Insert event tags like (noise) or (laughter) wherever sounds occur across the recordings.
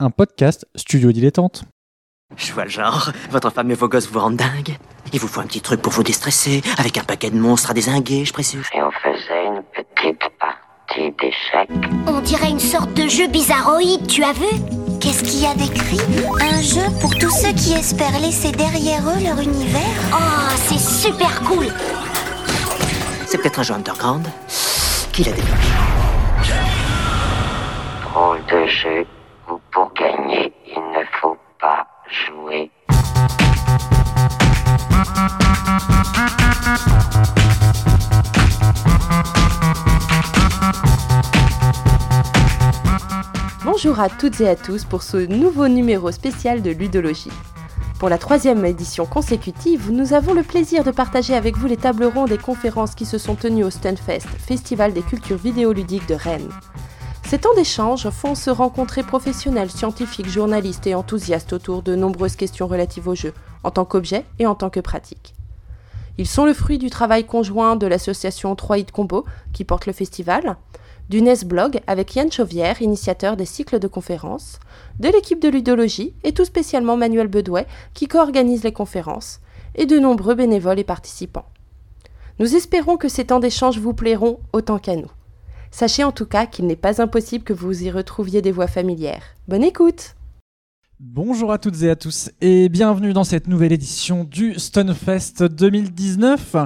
un podcast studio dilettante. Je vois le genre. Votre femme et vos gosses vous rendent dingue. Il vous faut un petit truc pour vous déstresser, avec un paquet de monstres à désinguer, je précise. Et on faisait une petite partie d'échecs. On dirait une sorte de jeu bizarroïde, tu as vu? Qu'est-ce qu'il y a d'écrit? Un jeu pour tous ceux qui espèrent laisser derrière eux leur univers? Oh, c'est super cool C'est peut-être un jeu underground qui l'a développé. Drôle de jeu pour gagner, il ne faut pas jouer. Bonjour à toutes et à tous pour ce nouveau numéro spécial de Ludologie. Pour la troisième édition consécutive, nous avons le plaisir de partager avec vous les tables rondes et conférences qui se sont tenues au Stunfest, Festival des cultures vidéoludiques de Rennes. Ces temps d'échange font se rencontrer professionnels, scientifiques, journalistes et enthousiastes autour de nombreuses questions relatives au jeu, en tant qu'objet et en tant que pratique. Ils sont le fruit du travail conjoint de l'association 3 Combo, qui porte le festival, du NES Blog avec Yann Chauvière, initiateur des cycles de conférences, de l'équipe de ludologie et tout spécialement Manuel Bedouet qui co-organise les conférences, et de nombreux bénévoles et participants. Nous espérons que ces temps d'échange vous plairont autant qu'à nous. Sachez en tout cas qu'il n'est pas impossible que vous y retrouviez des voix familières. Bonne écoute Bonjour à toutes et à tous et bienvenue dans cette nouvelle édition du Stunfest 2019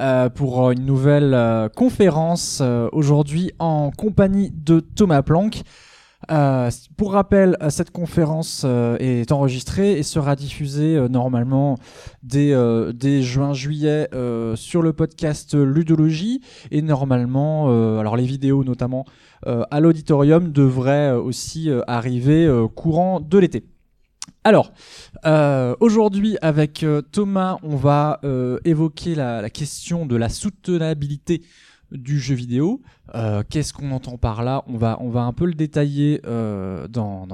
euh, pour une nouvelle euh, conférence euh, aujourd'hui en compagnie de Thomas Planck. Euh, pour rappel, euh, cette conférence euh, est enregistrée et sera diffusée normalement dès, juin-juillet sur le podcast Ludologie et normalement, alors les vidéos notamment à l'auditorium devraient aussi arriver courant de l'été. Alors, aujourd'hui avec Thomas, on va évoquer la, question de la soutenabilité du jeu vidéo. Euh, qu'est-ce qu'on entend par là? On va, on va un peu le détailler euh, dans,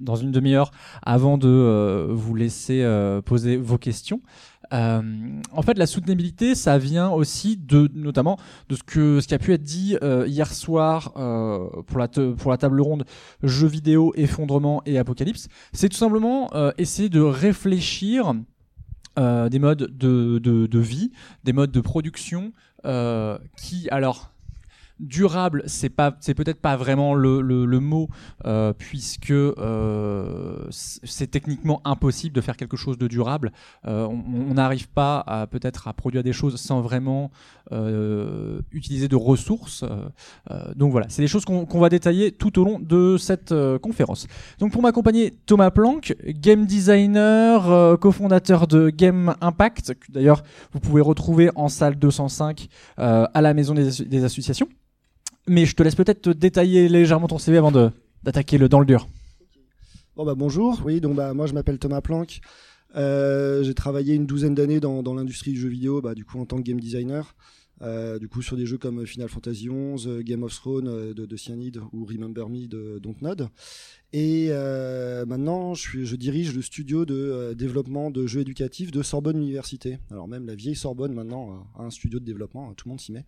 dans, une demi-heure avant de euh, vous laisser poser vos questions. En fait, la soutenabilité, ça vient aussi de, notamment, de ce que ce qui a pu être dit hier soir pour la pour la table ronde jeux vidéo, effondrement et apocalypse. C'est tout simplement essayer de réfléchir des modes de, de, vie, des modes de production qui, alors, durable, c'est peut-être pas vraiment le, mot, euh, puisque euh, c'est techniquement impossible de faire quelque chose de durable. Euh, on n'arrive pas peut-être à produire des choses sans vraiment utiliser de ressources. Donc voilà, c'est des choses qu'on va détailler tout au long de cette conférence. Donc pour m'accompagner, Thomas Planck, game designer, cofondateur de Game Impact, d'ailleurs vous pouvez retrouver en salle 205 à la maison des associations mais je te laisse peut-être te détailler légèrement ton CV avant d'attaquer le dans le dur. Bon bah bonjour, oui donc bah moi je m'appelle Thomas Planck. Euh, j'ai travaillé une douzaine d'années dans, dans l'industrie du jeu vidéo, bah, du coup en tant que game designer. Euh, du coup sur des jeux comme Final Fantasy XI, Game of Thrones euh, de, de Cyanide ou Remember Me de Dontnod. Et maintenant je, suis, je dirige le studio de développement de jeux éducatifs de Sorbonne Université. Alors même la vieille Sorbonne maintenant a un studio de développement, tout le monde s'y met.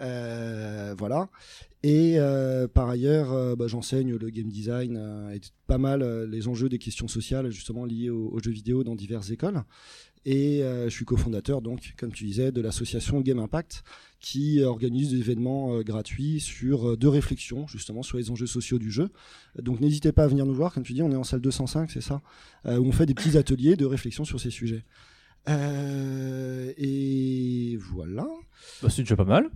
Euh, voilà. Et euh, par ailleurs, euh, bah, j'enseigne le game design et pas mal les enjeux des questions sociales justement liées aux, jeux vidéo dans diverses écoles. Et je suis cofondateur, donc, comme tu disais, de l'association Game Impact, qui organise des événements gratuits sur deux réflexions, justement, sur les enjeux sociaux du jeu. Donc, n'hésitez pas à venir nous voir, comme tu dis, on est en salle 205, c'est ça, où on fait des petits ateliers de réflexion sur ces sujets. Euh, et voilà. Bah, c'est déjà pas mal.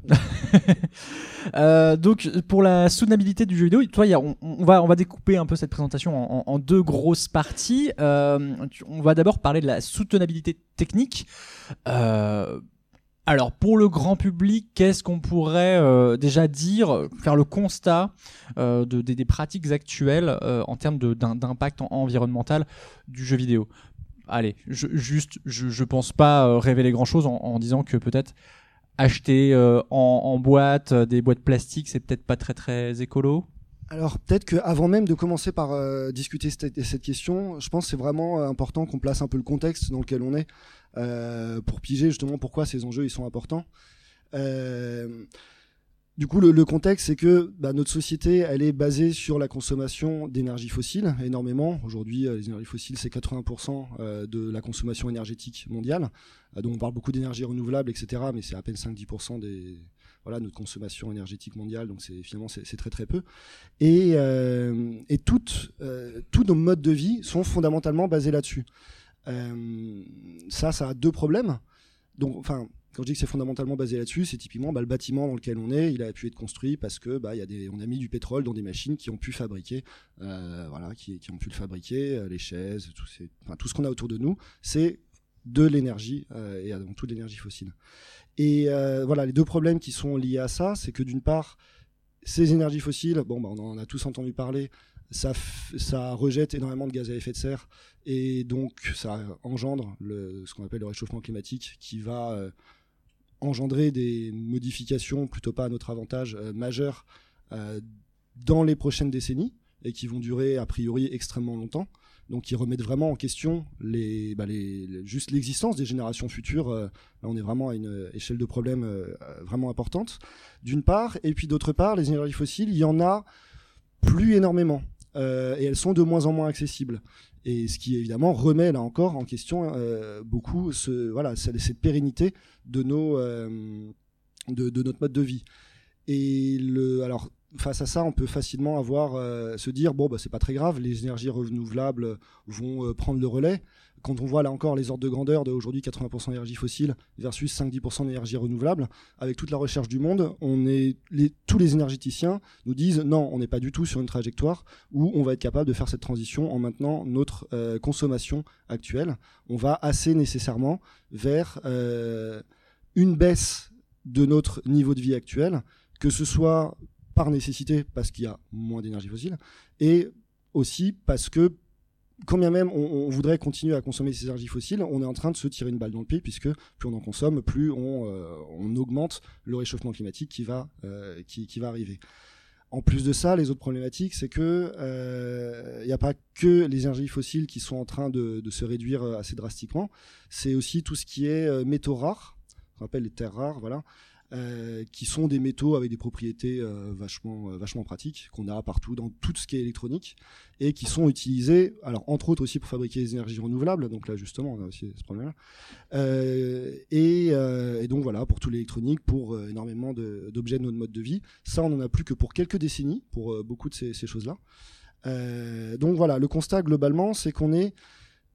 (laughs) euh, donc pour la soutenabilité du jeu vidéo, toi, y a, on, on, va on va découper un peu cette présentation en, deux grosses parties. Euh, on va d'abord parler de la soutenabilité technique. Alors pour le grand public, qu'est-ce qu'on pourrait déjà dire, faire le constat de, des, des, pratiques actuelles en termes d'impact environnemental du jeu vidéo? Allez, juste, je, je pense pas euh, révéler grand chose en, disant que peut-être acheter euh, en, boîte euh, des boîtes plastiques, c'est peut-être pas très très écolo. Alors peut-être qu'avant même de commencer par discuter cette, cette, question, je pense que c'est vraiment important qu'on place un peu le contexte dans lequel on est pour piger justement pourquoi ces enjeux ils sont importants. Du coup, le, contexte, c'est que bah, notre société, elle est basée sur la consommation d'énergie fossile énormément. Aujourd'hui, euh, les énergies fossiles, c'est 80% euh, de la consommation énergétique mondiale. Euh, donc, on parle beaucoup d'énergie renouvelable, etc., mais c'est à peine 5-10% des voilà notre consommation énergétique mondiale. Donc, c'est finalement c'est très très peu. Et, toutes, tous nos modes de vie sont fondamentalement basés là-dessus. Ça, ça a deux problèmes. Donc, enfin, quand je dis que c'est fondamentalement basé là-dessus, c'est typiquement bah, le bâtiment dans lequel on est, il a pu être construit parce que bah, y a mis du pétrole dans des machines qui ont pu fabriquer, euh, voilà, qui, ont pu le fabriquer, euh, les chaises, tout, ce qu'on a autour de nous, c'est de l'énergie euh, et avant tout de l'énergie fossile. Et voilà, les deux problèmes qui sont liés à ça, c'est que d'une part, ces énergies fossiles, bon, bah, on en a tous entendu parler, ça, rejette énormément de gaz à effet de serre et donc ça engendre ce qu'on appelle le réchauffement climatique qui va engendrer des modifications plutôt pas à notre avantage euh, majeures euh, dans les prochaines décennies et qui vont durer a priori extrêmement longtemps. Donc qui remettent vraiment en question les, bah, juste l'existence des générations futures. euh, là, on est vraiment à une échelle de problème vraiment importante. D'une part, et puis d'autre part, les énergies fossiles, il y en a plus énormément euh, et elles sont de moins en moins accessibles. Et ce qui évidemment remet là encore en question euh, beaucoup voilà, cette pérennité de, nos, euh, de notre mode de vie. Et le, alors, face à ça, on peut facilement avoir, euh, se dire bon, bah, c'est pas très grave, les énergies renouvelables vont euh, prendre le relais. Quand on voit là encore les ordres de grandeur d'aujourd'hui 80% d'énergie fossile versus 5-10% d'énergie renouvelable, avec toute la recherche du monde, on est, tous les énergéticiens nous disent non, on n'est pas du tout sur une trajectoire où on va être capable de faire cette transition en maintenant notre euh, consommation actuelle. On va assez nécessairement vers une baisse de notre niveau de vie actuel, que ce soit par nécessité parce qu'il y a moins d'énergie fossile, et aussi parce que quand bien même on, on voudrait continuer à consommer ces énergies fossiles, on est en train de se tirer une balle dans le pied puisque plus on en consomme, plus on, euh, on augmente le réchauffement climatique qui va, euh, qui, qui va arriver. En plus de ça, les autres problématiques, c'est que il n'y a pas que les énergies fossiles qui sont en train de, se réduire euh, assez drastiquement. C'est aussi tout ce qui est euh, métaux rares, qu'on appelle les terres rares, voilà, euh, qui sont des métaux avec des propriétés euh, vachement, euh, vachement pratiques qu'on a partout dans tout ce qui est électronique et qui sont utilisés, alors entre autres aussi pour fabriquer des énergies renouvelables. Donc là, justement, on a aussi ce problème-là. Et, et donc voilà, pour tout l'électronique, pour énormément de- d'objets de, notre mode de vie. Ça, on n'en a plus que pour quelques décennies, pour beaucoup de ces, choses-là. Donc voilà, le constat globalement, c'est qu'on est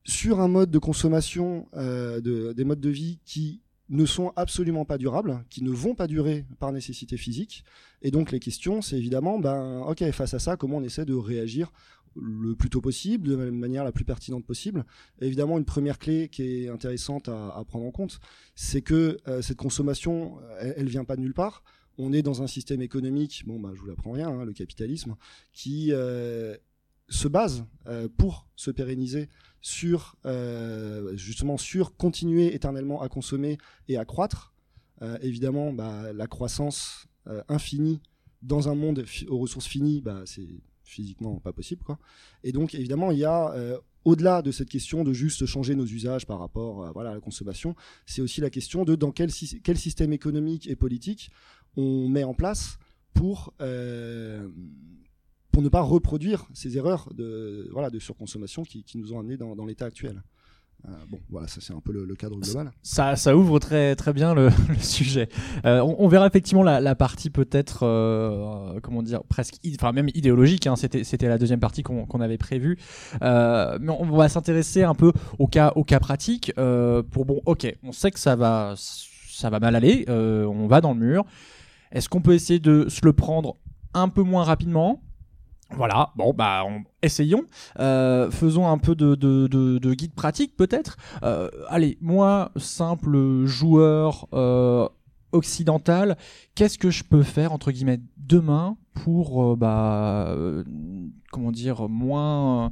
sur un mode de consommation de, des modes de vie qui ne sont absolument pas durables, qui ne vont pas durer par nécessité physique. Et donc les questions, c'est évidemment, ben, ok, face à ça, comment on essaie de réagir le plus tôt possible, de manière la plus pertinente possible. Évidemment, une première clé qui est intéressante à, à prendre en compte, c'est que euh, cette consommation, elle, elle vient pas de nulle part. On est dans un système économique, bon, bah, je vous l'apprends rien, hein, le capitalisme, qui euh, se base euh, pour se pérenniser sur euh, justement sur continuer éternellement à consommer et à croître. Euh, évidemment, bah, la croissance infinie dans un monde aux ressources finies, bah, c'est physiquement pas possible. Quoi. Et donc, évidemment, il y a, au-delà de cette question de juste changer nos usages par rapport voilà, à la consommation, c'est aussi la question de dans quel, quel système économique et politique on met en place pour, ne pas reproduire ces erreurs de, voilà, de surconsommation qui, nous ont amenés dans, l'état actuel. Euh, bon, voilà, ça c'est un peu le, cadre global. Ça, ça ouvre très très bien le, (laughs) sujet. Euh, on, verra effectivement la, partie peut-être, euh, comment dire, presque, enfin même idéologique. Hein, c'était la deuxième partie qu'on avait prévue. Mais on va s'intéresser un peu au cas au cas pratique. Pour bon, ok, on sait que ça va ça va mal aller. on va dans le mur. Est-ce qu'on peut essayer de se le prendre un peu moins rapidement? Voilà, bon bah on- essayons, Euh, faisons un peu de, de, de, de guide pratique peut-être. Euh, allez, moi, simple joueur euh, occidental, qu'est-ce que je peux faire entre guillemets demain pour bah comment dire moins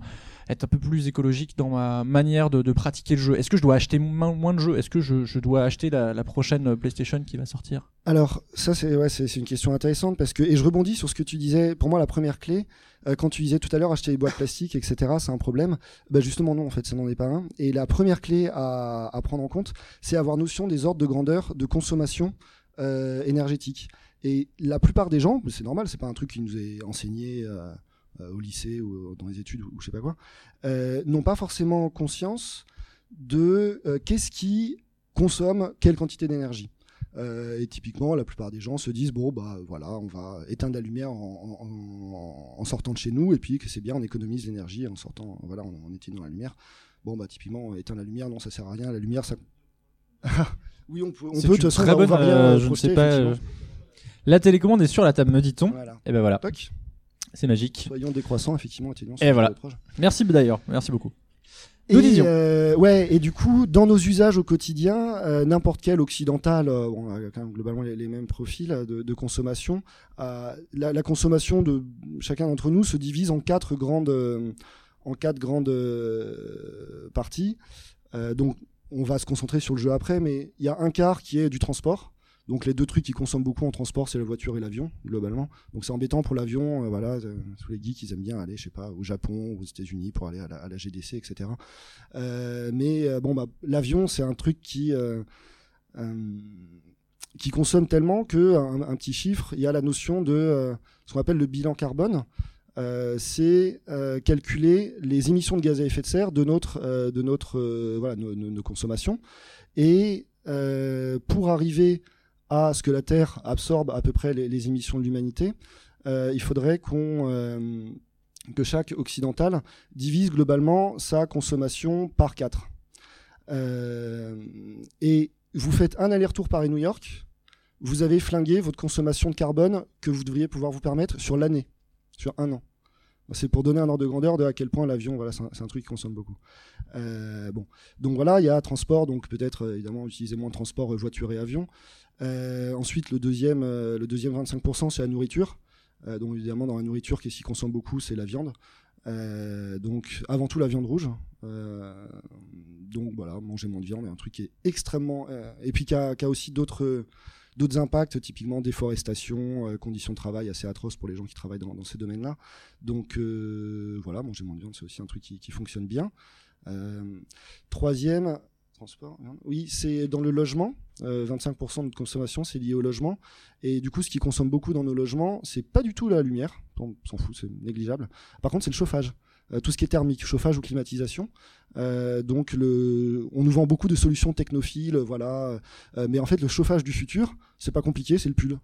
être un peu plus écologique dans ma manière de, pratiquer le jeu Est-ce que je dois acheter moins, de jeux? Est-ce que je, dois acheter la, prochaine PlayStation qui va sortir? Alors, ça, c'est ouais, une question intéressante parce que, et je rebondis sur ce que tu disais, pour moi, la première clé, euh, quand tu disais tout à l'heure acheter des boîtes plastiques, etc., c'est un problème. Bah, justement, non, en fait, ça n'en est pas un. Et la première clé à, prendre en compte, c'est avoir notion des ordres de grandeur de consommation euh, énergétique. Et la plupart des gens, c'est normal, c'est pas un truc qui nous est enseigné euh, euh, au lycée ou dans les études ou, je sais pas quoi, euh, n'ont pas forcément conscience de euh, qu'est-ce qui consomme quelle quantité d'énergie. Euh, et typiquement, la plupart des gens se disent bon bah voilà, on va éteindre la lumière en, en- en sortant de chez nous et puis que c'est bien, on économise l'énergie en sortant, voilà, en, en éteignant la lumière. Bon bah typiquement, éteindre la lumière, non, ça sert à rien. La lumière, ça. (laughs) oui, on peut, on peut. De toute façon, très on va- on bonne, rien euh, je ne sais pas. euh, La télécommande est sur la table, me dit-on. Voilà. Et ben voilà, Toc. C'est magique. Soyons décroissants, effectivement, éteignons Et voilà. Merci d'ailleurs, merci beaucoup. Et, euh, ouais, et du coup, dans nos usages au quotidien, euh, n'importe quel occidental, euh, bon, a quand même globalement les, les mêmes profils de, de consommation. la, la consommation de chacun d'entre nous se divise en quatre grandes, en quatre grandes parties. Donc, on va se concentrer sur le jeu après, mais il y a un quart qui est du transport. Donc les deux trucs qui consomment beaucoup en transport, c'est la voiture et l'avion, globalement. Donc c'est embêtant pour l'avion, euh, voilà, euh, tous les geeks, ils aiment bien aller, je sais pas, au Japon, aux États-Unis pour aller à la, GDC, etc. Euh, mais euh, bon, bah, l'avion, c'est un truc qui qui consomme tellement que un, petit chiffre, il y a la notion de ce qu'on appelle le bilan carbone. C'est calculer les émissions de gaz à effet de serre de notre de notre voilà nos, consommations et pour arriver à ce que la Terre absorbe à peu près les, émissions de l'humanité, euh, il faudrait euh, que chaque occidental divise globalement sa consommation par 4. et vous faites un aller-retour Paris-New York, vous avez flingué votre consommation de carbone que vous devriez pouvoir vous permettre sur l'année, sur un an. C'est pour donner un ordre de grandeur de à quel point l'avion, voilà, c'est un, truc qui consomme beaucoup. Euh, bon, donc voilà, il y a transport, donc peut-être euh, évidemment utiliser moins de transport, euh, voiture et avion. Ensuite, le deuxième, le deuxième 25%, c'est la nourriture. Donc évidemment, dans la nourriture, qu'est-ce qui consomme beaucoup, c'est la viande. Donc avant tout la viande rouge. Donc voilà, manger moins de viande, est un truc qui est extrêmement et puis qui a aussi d'autres d'autres impacts, typiquement déforestation, euh, conditions de travail assez atroces pour les gens qui travaillent dans, ces domaines-là. Donc euh, voilà, manger moins de viande, c'est aussi un truc qui, fonctionne bien. Euh, troisième, transport, oui, c'est dans le logement. Euh, 25% de notre consommation, c'est lié au logement. Et du coup, ce qui consomme beaucoup dans nos logements, c'est pas du tout la lumière. On s'en fout, c'est négligeable. Par contre, c'est le chauffage. Euh, tout ce qui est thermique, chauffage ou climatisation. Euh, donc, on nous vend beaucoup de solutions technophiles, voilà. Euh, mais en fait, le chauffage du futur, c'est pas compliqué, c'est le pull.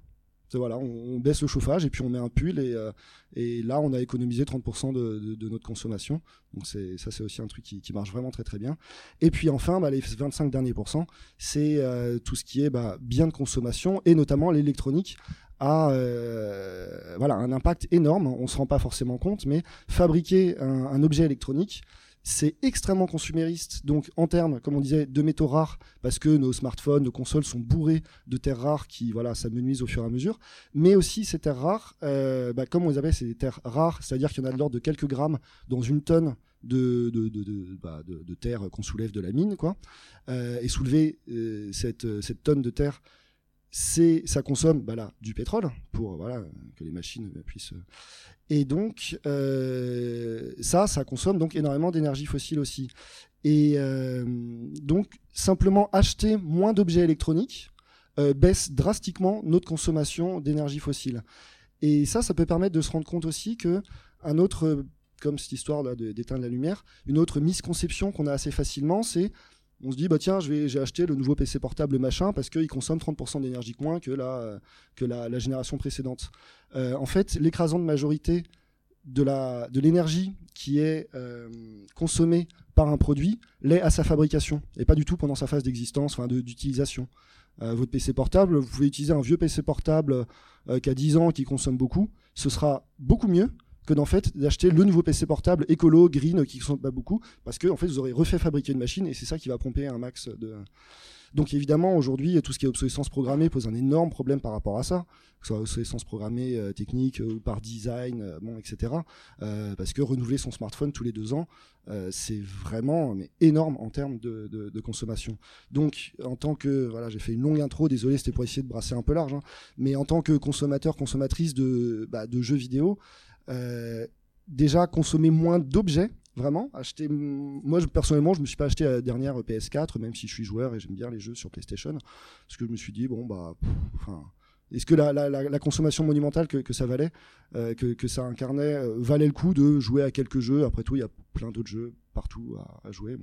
Voilà, on, baisse le chauffage et puis on met un pull et, là, on a économisé 30% de, notre consommation. Donc, ça, c'est aussi un truc qui, marche vraiment très très bien. Et puis enfin, bah, les 25 derniers pourcents, c'est tout ce qui est bah, bien de consommation et notamment l'électronique euh, voilà, un impact énorme. On se rend pas forcément compte, mais fabriquer un, objet électronique, c'est extrêmement consumériste. Donc, en termes, comme on disait, de métaux rares, parce que nos smartphones, nos consoles sont bourrés de terres rares qui, voilà, s'amenuisent au fur et à mesure. Mais aussi, ces terres rares, euh, bah, comme on les appelle, c'est des terres rares, c'est-à-dire qu'il y en a de l'ordre de quelques grammes dans une tonne de, de, de, bah, terre qu'on soulève de la mine, quoi. Euh, et soulever cette, cette tonne de terre c'est ça consomme bah du pétrole pour que les machines puissent et donc euh, ça ça consomme donc énormément d'énergie fossile aussi. Et euh, donc simplement acheter moins d'objets électroniques euh, baisse drastiquement notre consommation d'énergie fossile. Et ça ça peut permettre de se rendre compte aussi que un autre comme cette histoire d'éteindre la lumière une autre misconception qu'on a assez facilement c'est on se dit bah tiens j'ai acheté le nouveau PC portable machin parce qu'il consomme 30% d'énergie moins que la que la, génération précédente. Euh, en fait, l'écrasante majorité de de l'énergie qui est euh, consommée par un produit l'est à sa fabrication et pas du tout pendant sa phase d'existence, enfin d'utilisation. Euh, votre PC portable, vous pouvez utiliser un vieux PC portable euh, qui a 10 ans qui consomme beaucoup, ce sera beaucoup mieux que d'en fait d'acheter le nouveau PC portable écolo, green, qui ne consomme pas beaucoup, parce que en fait vous aurez refait fabriquer une machine et c'est ça qui va pomper un max de. Donc évidemment aujourd'hui tout ce qui est obsolescence programmée pose un énorme problème par rapport à ça, que ce soit obsolescence programmée euh, technique ou euh, par design, euh, bon etc. parce que renouveler son smartphone tous les deux ans, c'est vraiment mais énorme en termes de, consommation. Donc en tant que voilà j'ai fait une longue intro, désolé c'était pour essayer de brasser un peu large, hein, mais en tant que consommateur consommatrice de, bah, de jeux vidéo. Euh, déjà consommer moins d'objets vraiment. Acheter moi personnellement je me suis pas acheté la dernière PS4 même si je suis joueur et j'aime bien les jeux sur PlayStation. Parce que je me suis dit bon bah est-ce que la, consommation monumentale que, ça valait, euh, que, ça incarnait, euh, valait le coup de jouer à quelques jeux? Après tout, il y a plein d'autres jeux partout à, jouer.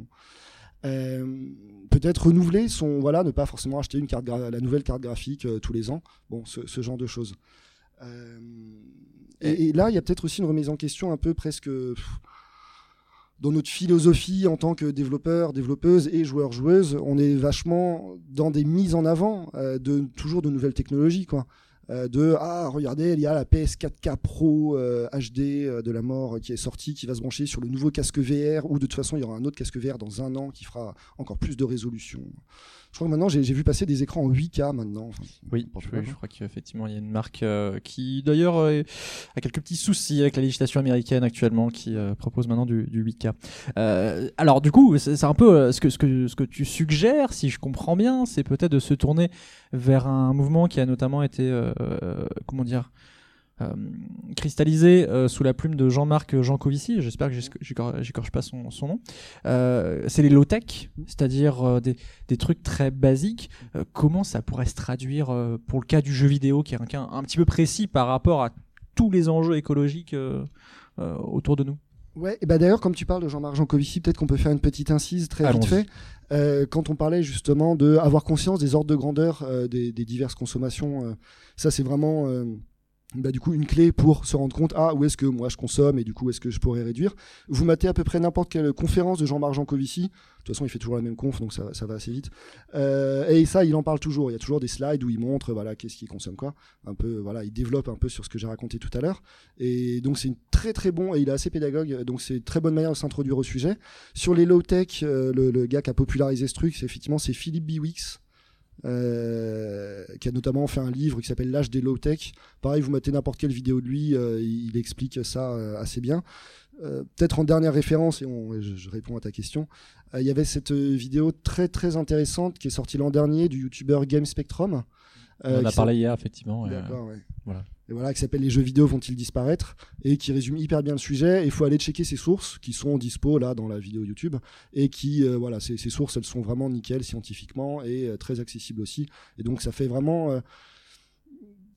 Peut-être renouveler son voilà ne pas forcément acheter la nouvelle carte graphique tous les ans. Bon ce, genre de choses et, et là il y a peut-être aussi une remise en question un peu presque dans notre philosophie en tant que développeur, développeuse et joueur, joueuse, on est vachement dans des mises en avant euh, de toujours de nouvelles technologies, quoi. Euh, de ah regardez il y a la PS4K Pro euh, HD euh, de la mort qui est sortie qui va se brancher sur le nouveau casque VR ou de toute façon il y aura un autre casque VR dans un an qui fera encore plus de résolution. Je crois que maintenant j'ai vu passer des écrans en 8K maintenant. Enfin, Oui, je, quoi, je crois qu'effectivement il y a une marque euh, qui d'ailleurs euh, a quelques petits soucis avec la législation américaine actuellement qui euh, propose maintenant du, du 8K. Euh, alors du coup, c'est un peu ce que, ce, que, ce que tu suggères, si je comprends bien, c'est peut-être de se tourner vers un mouvement qui a notamment été, comment dire, euh, cristallisé euh, sous la plume de Jean-Marc Jancovici, j'espère que j'écorche pas son, son nom. Euh, c'est les low-tech, c'est-à-dire des, des trucs très basiques. Comment ça pourrait se traduire pour le cas du jeu vidéo, qui est un cas un petit peu précis par rapport à tous les enjeux écologiques autour de nous? Ouais, et bah d'ailleurs, comme tu parles de Jean-Marc Jancovici, peut-être qu'on peut faire une petite incise très vite fait. Euh, quand on parlait justement de avoir conscience des ordres de grandeur euh, des, des diverses consommations, euh, ça c'est vraiment bah, du coup une clé pour se rendre compte ah où est-ce que moi je consomme et du coup est-ce que je pourrais réduire. Vous matez à peu près n'importe quelle conférence de Jean-Marc Jancovici. De toute façon, il fait toujours la même conf, donc ça, va assez vite. Euh, et ça, il en parle toujours. Il y a toujours des slides où il montre voilà qu'est-ce qu'il consomme quoi. Un peu voilà, il développe un peu sur ce que j'ai raconté tout à l'heure. Et donc c'est très très bon et il est assez pédagogue. Donc c'est une très bonne manière de s'introduire au sujet. Sur les low tech, euh, le, le gars qui a popularisé ce truc, c'est effectivement c'est Philippe Biwix. Euh, qui a notamment fait un livre qui s'appelle L'âge des low tech. Pareil, vous mettez n'importe quelle vidéo de lui, euh, il explique ça euh, assez bien. Peut-être en dernière référence, et on- je, je réponds à ta question, il y avait cette vidéo très très intéressante qui est sortie l'an dernier du youtubeur Game Spectrum. On en a parlé hier, effectivement. D'accord, ouais. voilà. Et voilà, qui s'appelle Les jeux vidéo vont-ils disparaître et qui résume hyper bien le sujet. Il faut aller checker ses sources qui sont dispo là dans la vidéo YouTube et qui, euh, voilà, ces, ces sources, elles sont vraiment nickel scientifiquement et euh, très accessibles aussi. Et donc, ça fait vraiment. euh,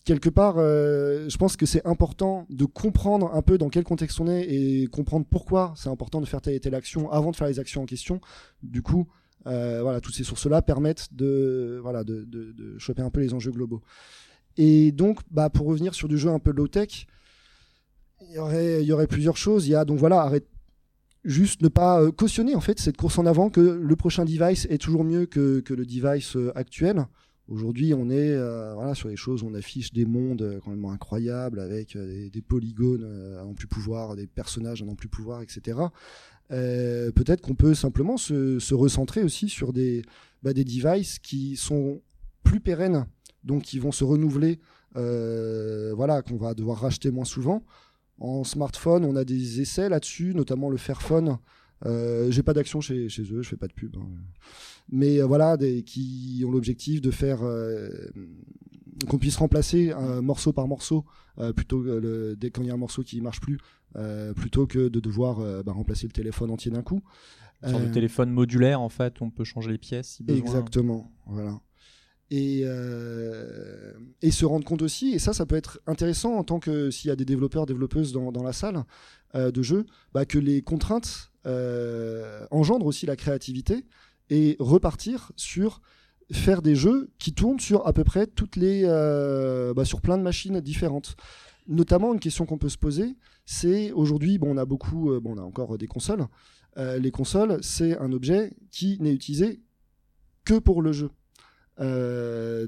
quelque part, je pense que c'est important de comprendre un peu dans quel contexte on est et comprendre pourquoi c'est important de faire telle et telle action avant de faire les actions en question. Du coup, voilà, toutes ces sources-là permettent de, voilà, de, de choper un peu les enjeux globaux. Et donc, bah, pour revenir sur du jeu un peu low-tech, il y aurait, plusieurs choses. Il y a donc voilà, arrête, juste ne pas euh, cautionner en fait cette course en avant que le prochain device est toujours mieux que, le device euh, actuel. Aujourd'hui, on est euh, sur des choses, on affiche des mondes quand même incroyables avec des, polygones à n'en plus pouvoir, des personnages à n'en plus pouvoir, etc. Peut-être qu'on peut simplement se, recentrer aussi sur bah, des devices qui sont plus pérennes, donc qui vont se renouveler, euh, voilà, qu'on va devoir racheter moins souvent. En smartphone, on a des essais là-dessus, notamment le Fairphone. Euh, J'ai pas d'action chez, chez eux, je fais pas de pub. hein. Mais euh, voilà, des, qui ont l'objectif de faire euh, qu'on puisse remplacer un morceau par morceau, plutôt que le, dès qu'il y a un morceau qui marche plus, plutôt que de devoir bah, remplacer le téléphone entier d'un coup. Euh, de téléphone modulaire, en fait, on peut changer les pièces si besoin. Exactement, voilà. Et, euh, et se rendre compte aussi, et ça, ça peut être intéressant en tant que s'il y a des développeurs, développeuses dans, la salle euh, de jeu, bah, que les contraintes euh, engendrent aussi la créativité et repartir sur faire des jeux qui tournent sur à peu près toutes les, bah, sur plein de machines différentes. Notamment, une question qu'on peut se poser, c'est aujourd'hui, bon, on a beaucoup, bon, on a encore des consoles. Les consoles, c'est un objet qui n'est utilisé que pour le jeu. Euh,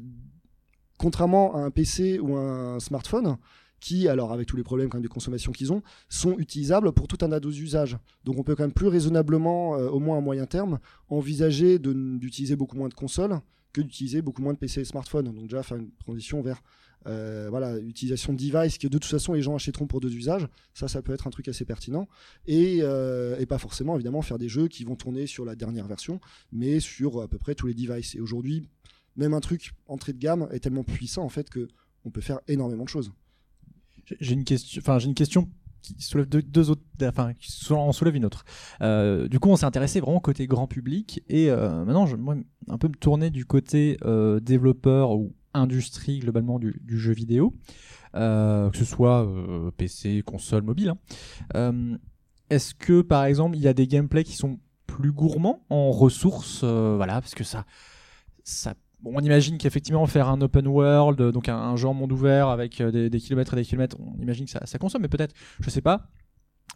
contrairement à un PC ou un smartphone, qui, alors avec tous les problèmes quand même de consommation qu'ils ont, sont utilisables pour tout un tas d'usages. Donc on peut quand même plus raisonnablement, euh, au moins à moyen terme, envisager d'utiliser beaucoup moins de consoles que d'utiliser beaucoup moins de PC et smartphones. Donc déjà faire une transition vers euh, voilà, utilisation de device que de toute façon les gens achèteront pour deux usages, ça ça peut être un truc assez pertinent. Euh, et pas forcément évidemment faire des jeux qui vont tourner sur la dernière version, mais sur à peu près tous les devices. Et aujourd'hui, même un truc entrée de gamme est tellement puissant en fait que on peut faire énormément de choses. J'ai- une question, enfin j'ai une question qui soulève deux, autres, enfin qui en soulève une autre. Euh, du coup, on s'est intéressé vraiment côté grand public et euh, maintenant, je moi un peu me tourner du côté euh, développeur ou industrie globalement du, jeu vidéo, que ce soit PC, console, mobile. hein. Est-ce que par exemple il y a des gameplays qui sont plus gourmands en ressources, voilà, parce que ça, ça, on imagine qu'effectivement faire un open world, euh, donc un, en monde ouvert avec euh, des, kilomètres et des kilomètres, on imagine que ça, consomme, mais peut-être, je sais pas.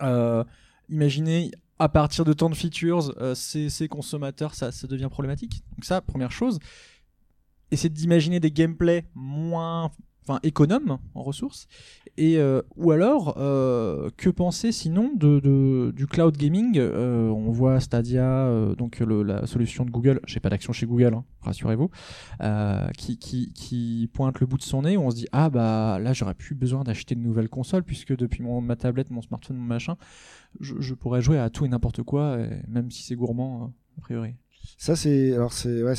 Euh, imaginez à partir de tant de features, euh, ces, consommateurs, ça, ça devient problématique. Donc ça, première chose. Essayer d'imaginer des gameplays moins enfin économes en ressources. Et euh, ou alors euh, que penser sinon de, du cloud gaming Euh, on voit Stadia donc la solution de Google j'ai pas d'action chez Google hein, rassurez-vous qui, pointe le bout de son nez où on se dit ah bah là j'aurais plus besoin d'acheter de nouvelles consoles puisque depuis mon ma tablette mon smartphone mon machin je, pourrais jouer à tout et n'importe quoi même si c'est gourmand euh, a priori Ça c'est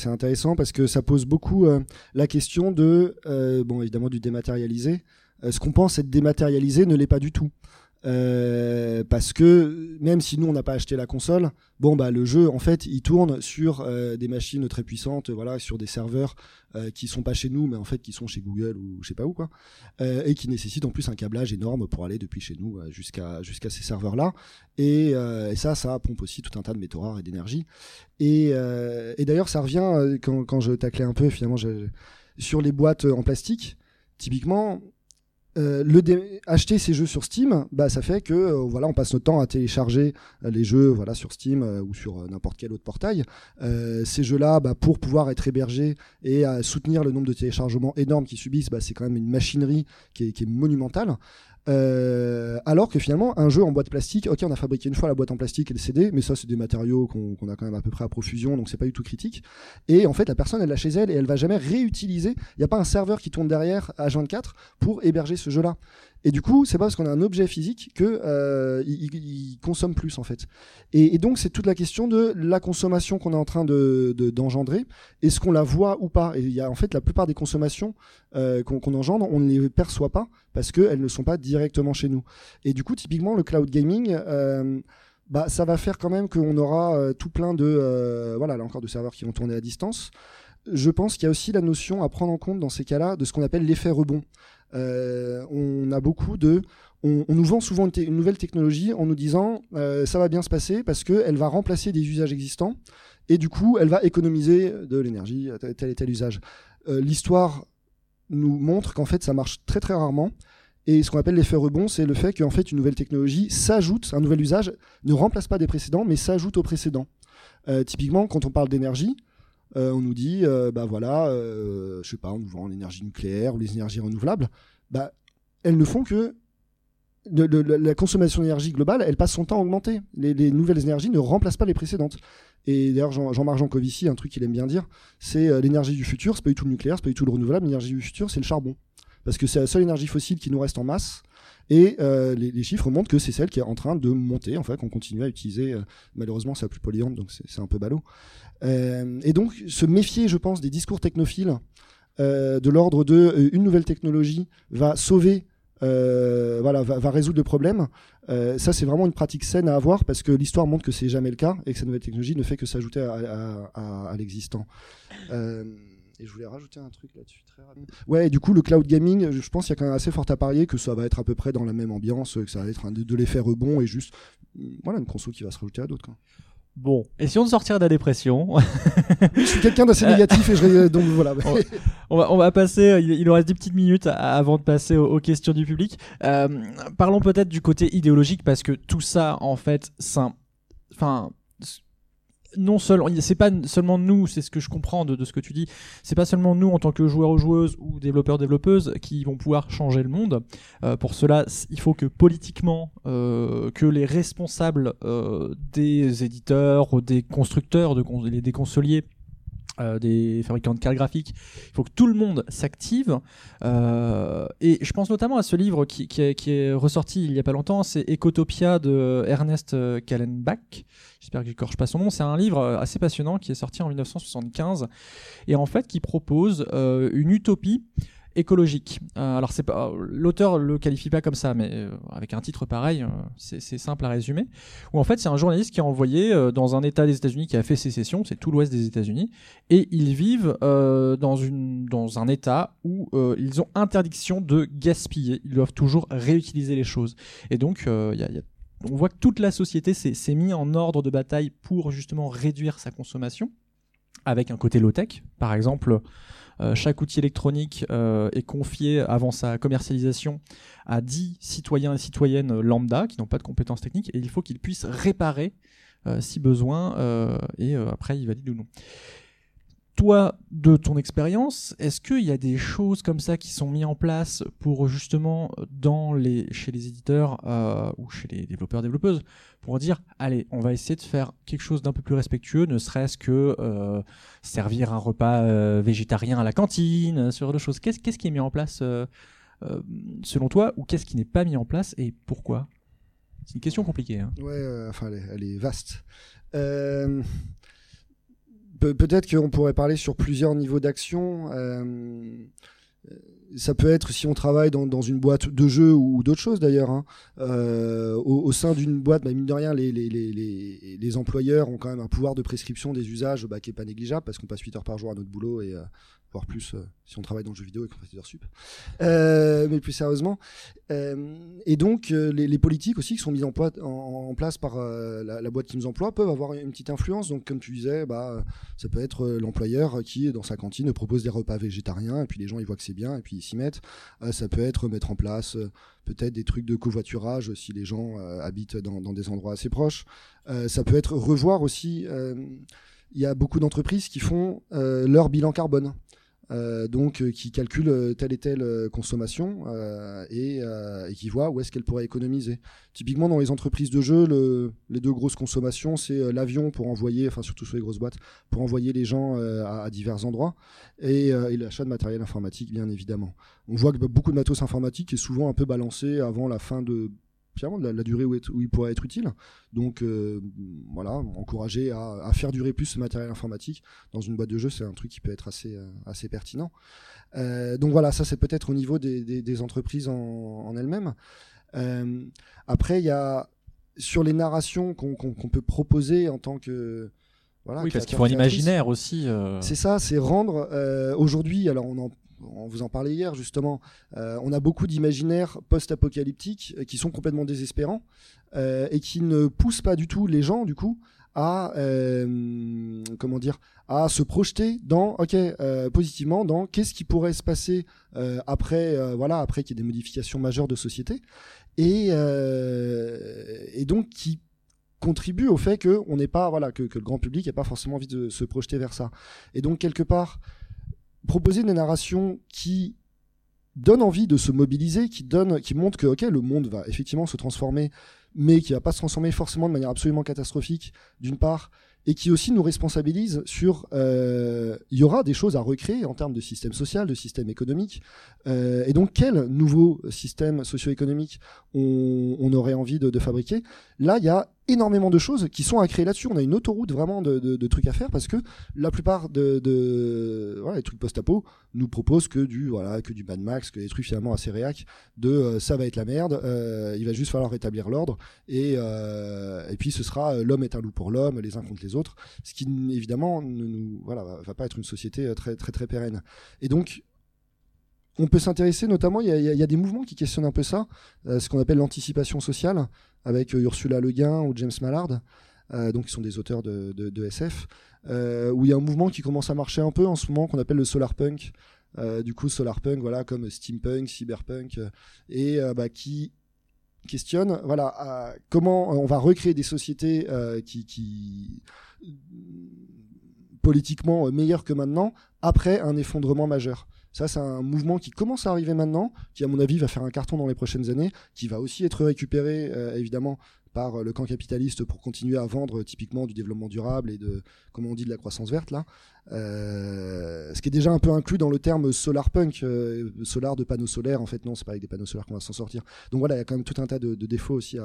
intéressant parce que ça pose beaucoup euh, la question de euh, bon évidemment du dématérialisé. Euh, ce qu'on pense être dématérialisé ne l'est pas du tout. Euh, parce que même si nous on n'a pas acheté la console, bon bah le jeu en fait il tourne sur euh, des machines très puissantes, voilà, sur des serveurs euh, qui sont pas chez nous mais en fait qui sont chez Google ou je sais pas où quoi, euh, et qui nécessitent en plus un câblage énorme pour aller depuis chez nous jusqu'à jusqu'à ces serveurs là. Et, ça ça pompe aussi tout un tas de métaux rares et d'énergie. Et, d'ailleurs, ça revient quand, quand je taclais un peu finalement sur les boîtes en plastique. Typiquement, euh, acheter ces jeux sur Steam, bah ça fait que euh, voilà, on passe notre temps à télécharger euh, les jeux voilà sur Steam ou sur n'importe quel autre portail. Ces jeux-là, bah, pour pouvoir être hébergés et soutenir le nombre de téléchargements énormes qu'ils subissent, bah, c'est quand même une machinerie qui est, qui est monumentale. Euh, alors que finalement, un jeu en boîte plastique, ok, on a fabriqué une fois la boîte en plastique et le CD, mais ça, c'est des matériaux qu'on a quand même à peu près à profusion, donc c'est pas du tout critique. Et en fait, la personne, elle l'a chez elle et elle va jamais réutiliser. Il n'y a pas un serveur qui tourne derrière à 24 pour héberger ce jeu-là. Et du coup, c'est pas parce qu'on a un objet physique que euh, il, consomme plus en fait. Et, donc, c'est toute la question de la consommation qu'on est en train de de- d'engendrer. Est-ce qu'on la voit ou pas? Et il y a en fait la plupart des consommations euh, qu'on engendre, on ne les perçoit pas parce qu'elles ne sont pas directement chez nous. Et du coup, typiquement, le cloud gaming, euh, bah, ça va faire quand même qu'on aura tout plein de, voilà, là encore, de serveurs qui vont tourner à distance. Je pense qu'il y a aussi la notion à prendre en compte dans ces cas-là de ce qu'on appelle l'effet rebond. Euh, on a beaucoup de, on, nous vend souvent une, nouvelle technologie en nous disant euh, ça va bien se passer parce qu'elle va remplacer des usages existants et du coup elle va économiser de l'énergie tel et tel usage. Euh, L'histoire nous montre qu'en fait ça marche très très rarement. Et ce qu'on appelle l'effet rebond, c'est le fait qu'en fait une nouvelle technologie s'ajoute, un nouvel usage ne remplace pas des précédents, mais s'ajoute aux précédents. Typiquement, quand on parle d'énergie, euh, on nous dit, euh, bah voilà, euh, je sais pas, on nous vend l'énergie nucléaire ou les énergies renouvelables. Bah, elles ne font que la consommation d'énergie globale, elle passe son temps à augmenter. Les, les nouvelles énergies ne remplacent pas les précédentes. Et d'ailleurs, Jean- Jean-Marc Jancovici, un truc qu'il aime bien dire, c'est euh, l'énergie du futur, c'est pas du tout le nucléaire, c'est pas du tout le renouvelable, l'énergie du futur, c'est le charbon. Parce que c'est la seule énergie fossile qui nous reste en masse. Et euh, les, chiffres montrent que c'est celle qui est en train de monter, en fait, qu'on continue à utiliser. euh, malheureusement, c'est la plus polluante, donc c'est un peu ballot. Euh, et donc, se méfier, je pense, des discours technophiles de l'ordre de une nouvelle technologie va sauver, voilà, va, résoudre le problème. Ça, c'est vraiment une pratique saine à avoir parce que l'histoire montre que c'est jamais le cas et que cette nouvelle technologie ne fait que s'ajouter à, l'existant. Et je voulais rajouter un truc là-dessus très rapidement. Ouais, et du coup, le cloud gaming, je pense qu'il y a quand même assez fort à parier que ça va être à peu près dans la même ambiance, que ça va être un de, de l'effet rebond et juste, euh, voilà, une conso qui va se rajouter à d'autres. bon essayons de sortir de la dépression (laughs) Je suis quelqu'un d'assez négatif et je donc voilà. (laughs) On va, on va passer, euh, il, il nous reste 10 petites minutes avant de passer aux, aux questions du public. Euh, parlons peut-être du côté idéologique parce que tout ça, en fait, ça, enfin, non seulement, c'est pas seulement nous, c'est ce que je comprends de, ce que tu dis, c'est pas seulement nous en tant que joueurs ou joueuses ou développeurs développeuses qui vont pouvoir changer le monde. Euh, pour cela, il faut que politiquement, euh, que les responsables euh, des éditeurs, des constructeurs, de des consoliers euh, des fabricants de cartes graphiques. Il faut que tout le monde s'active. Euh, et je pense notamment à ce livre qui, est, ressorti il y a pas longtemps, c'est Ecotopia de Ernest Kallenbach. J'espère que j'écorche pas son nom. C'est un livre assez passionnant qui est sorti en 1975 et en fait qui propose euh, une utopie écologique. Euh, alors c'est pas l'auteur le qualifie pas comme ça, mais euh, avec un titre pareil, euh, c'est simple à résumer. Où en fait c'est un journaliste qui est envoyé euh, dans un État des États-Unis qui a fait sécession, c'est tout l'Ouest des États-Unis, et ils vivent dans une dans un État où ils ont interdiction de gaspiller. Ils doivent toujours réutiliser les choses. Et donc on voit que toute la société s'est s'est mis en ordre de bataille pour justement réduire sa consommation avec un côté low-tech. Par exemple, euh, chaque outil électronique euh, est confié avant sa commercialisation à 10 citoyens et citoyennes lambda qui n'ont pas de compétences techniques et il faut qu'ils puissent réparer euh, si besoin et après ils valident ou non. Toi, de ton expérience, est-ce qu'il y a des choses comme ça qui sont mises en place pour justement dans les, chez les éditeurs euh, ou chez les développeurs développeuses pour dire allez, on va essayer de faire quelque chose d'un peu plus respectueux, ne serait-ce que euh, servir un repas euh, végétarien à la cantine, ce genre de choses. Qu'est-ce qu'est-ce qui est mis en place selon toi ou qu'est-ce qui n'est pas mis en place et pourquoi? C'est une question compliquée. Hein. Ouais, enfin, elle est, vaste. Pe- Peut-être qu'on pourrait parler sur plusieurs niveaux d'action. Euh, ça peut être si on travaille dans, une boîte de jeux ou d'autres choses d'ailleurs. hein. Euh, au, sein d'une boîte, bah, mine de rien, les, employeurs ont quand même un pouvoir de prescription des usages bah, qui est pas négligeable parce qu'on passe 8 heures par jour à notre boulot et euh, voire plus euh, si on travaille dans le jeu vidéo et qu'on fait des heures sup. Euh, mais plus sérieusement. Euh, et donc, les, politiques aussi qui sont mises en, place par la, boîte qui nous emploie peuvent avoir une petite influence. Donc, comme tu disais, bah, ça peut être l'employeur qui, dans sa cantine, propose des repas végétariens, et puis les gens ils voient que c'est bien, et puis ils s'y mettent. Ça peut être mettre en place peut-être des trucs de covoiturage si les gens habitent dans, des endroits assez proches. Ça peut être revoir aussi. Il y a beaucoup d'entreprises qui font leur bilan carbone. Euh, donc euh, qui calculent euh, telle et telle consommation et, qui voient où est-ce qu'elle pourrait économiser. Typiquement dans les entreprises de jeux, le- les deux grosses consommations, c'est l'avion pour envoyer, enfin surtout sur les grosses boîtes, pour envoyer les gens à, divers endroits et, l'achat de matériel informatique bien évidemment. On voit que beaucoup de matos informatique est souvent un peu balancé avant la fin de finalement, de la, la durée où, est- où il pourrait être utile. Donc euh, voilà, encourager à, à faire durer plus ce matériel informatique dans une boîte de jeu, c'est un truc qui peut être assez, euh, assez pertinent. Euh, donc voilà, ça c'est peut-être au niveau des, des- des entreprises en, en elles-mêmes. Euh, après, il y a sur les narrations qu'on peut proposer en tant que voilà, oui, parce qu'il faut un imaginaire aussi. C'est ça, c'est rendre aujourd'hui. Alors on en on vous en parlait hier justement. euh, on a beaucoup d'imaginaires post-apocalyptiques euh, qui sont complètement désespérants euh, et qui ne poussent pas du tout les gens du coup à comment dire à se projeter dans ok positivement dans qu'est-ce qui pourrait se passer après voilà après qu'il y ait des modifications majeures de société et et donc qui contribue au fait que on n'est pas voilà que, le grand public n'ait pas forcément envie de se projeter vers ça et donc quelque part proposer des narrations qui donnent envie de se mobiliser qui donne qui montrent que ok le monde va effectivement se transformer mais qui va pas se transformer forcément de manière absolument catastrophique d'une part et qui aussi nous responsabilise sur euh, il y aura des choses à recréer en termes de système social de système économique. Euh, et donc quel nouveau système socio-économique on, on aurait envie de, de fabriquer? Là il y a énormément de choses qui sont à créer là-dessus. On a une autoroute vraiment de, de- de trucs à faire parce que la plupart de, de voilà, les trucs post-apo nous proposent que du voilà que du Mad Max que des trucs finalement assez réac de euh, ça va être la merde euh, il va juste falloir rétablir l'ordre et, euh, et puis ce sera euh, l'homme est un loup pour l'homme les uns contre les autres ce qui évidemment ne nous voilà va, pas être une société euh, très très très pérenne. Et donc on peut s'intéresser notamment, il y, a- des mouvements qui questionnent un peu ça, euh, ce qu'on appelle l'anticipation sociale, avec euh, Ursula Le Guin ou James Mallard, euh, donc qui sont des auteurs de, SF, où il y a un mouvement qui commence à marcher un peu en ce moment qu'on appelle le solarpunk. Euh, du coup, solarpunk, voilà, comme steampunk, cyberpunk, et bah, qui questionne, comment on va recréer des sociétés qui, politiquement meilleures que maintenant après un effondrement majeur. Ça, c'est un mouvement qui commence à arriver maintenant, qui, à mon avis, va faire un carton dans les prochaines années, qui va aussi être récupéré, euh, évidemment, par euh, le camp capitaliste pour continuer à vendre euh, typiquement du développement durable et de, comme on dit, de la croissance verte, là. Ce qui est déjà un peu inclus dans le terme solarpunk, euh, solar de panneaux solaires. En fait, non, c'est pas avec des panneaux solaires qu'on va s'en sortir. Donc voilà, il y a quand même tout un tas de, défauts aussi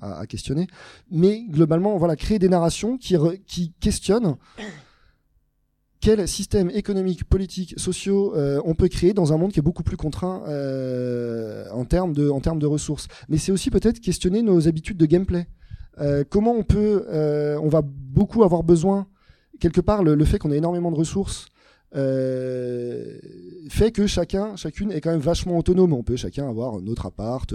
à, questionner. Mais globalement, voilà, créer des narrations qui questionnent quel système économique, politique, sociaux euh, on peut créer dans un monde qui est beaucoup plus contraint euh, en termes de ressources. Mais c'est aussi peut-être questionner nos habitudes de gameplay. Euh, comment on peut, on va beaucoup avoir besoin quelque part le, fait qu'on ait énormément de ressources fait que chacun, chacune est quand même vachement autonome. On peut chacun avoir notre appart,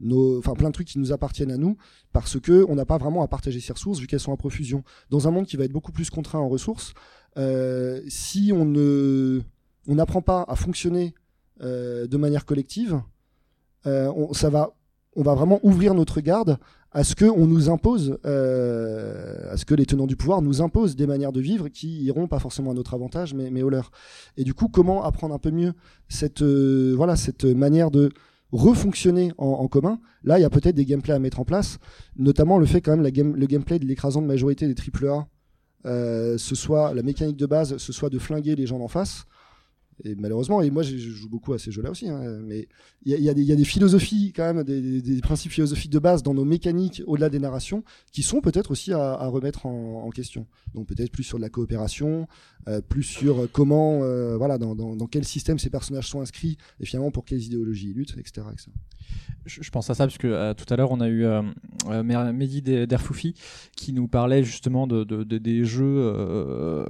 nos, enfin plein de trucs qui nous appartiennent à nous, parce que on n'a pas vraiment à partager ces ressources vu qu'elles sont en profusion. Dans un monde qui va être beaucoup plus contraint en ressources, euh, si on ne, on n'apprend pas à fonctionner euh, de manière collective, euh, on, va, vraiment ouvrir notre garde à ce que on nous impose, à ce que les tenants du pouvoir nous imposent des manières de vivre qui iront pas forcément à notre avantage, mais, mais au leur. Et du coup, comment apprendre un peu mieux cette, voilà, cette manière de refonctionner en, commun? Là, il y a peut-être des gameplays à mettre en place, notamment le fait quand même le gameplay de l'écrasante majorité des AAA, ce soit la mécanique de base, ce soit de flinguer les gens d'en face. Et malheureusement, et moi je joue beaucoup à ces jeux-là aussi, hein, mais il y a, y, y a des philosophies quand même, des, principes philosophiques de base dans nos mécaniques au-delà des narrations qui sont peut-être aussi à, remettre en, question. Donc peut-être plus sur de la coopération, euh, plus sur comment, euh, voilà, dans, dans, dans quel système ces personnages sont inscrits et finalement pour quelles idéologies ils luttent, etc. Je, pense à ça parce que euh, tout à l'heure on a eu Mehdi Der- Derfoufi qui nous parlait justement de, de- de- des jeux,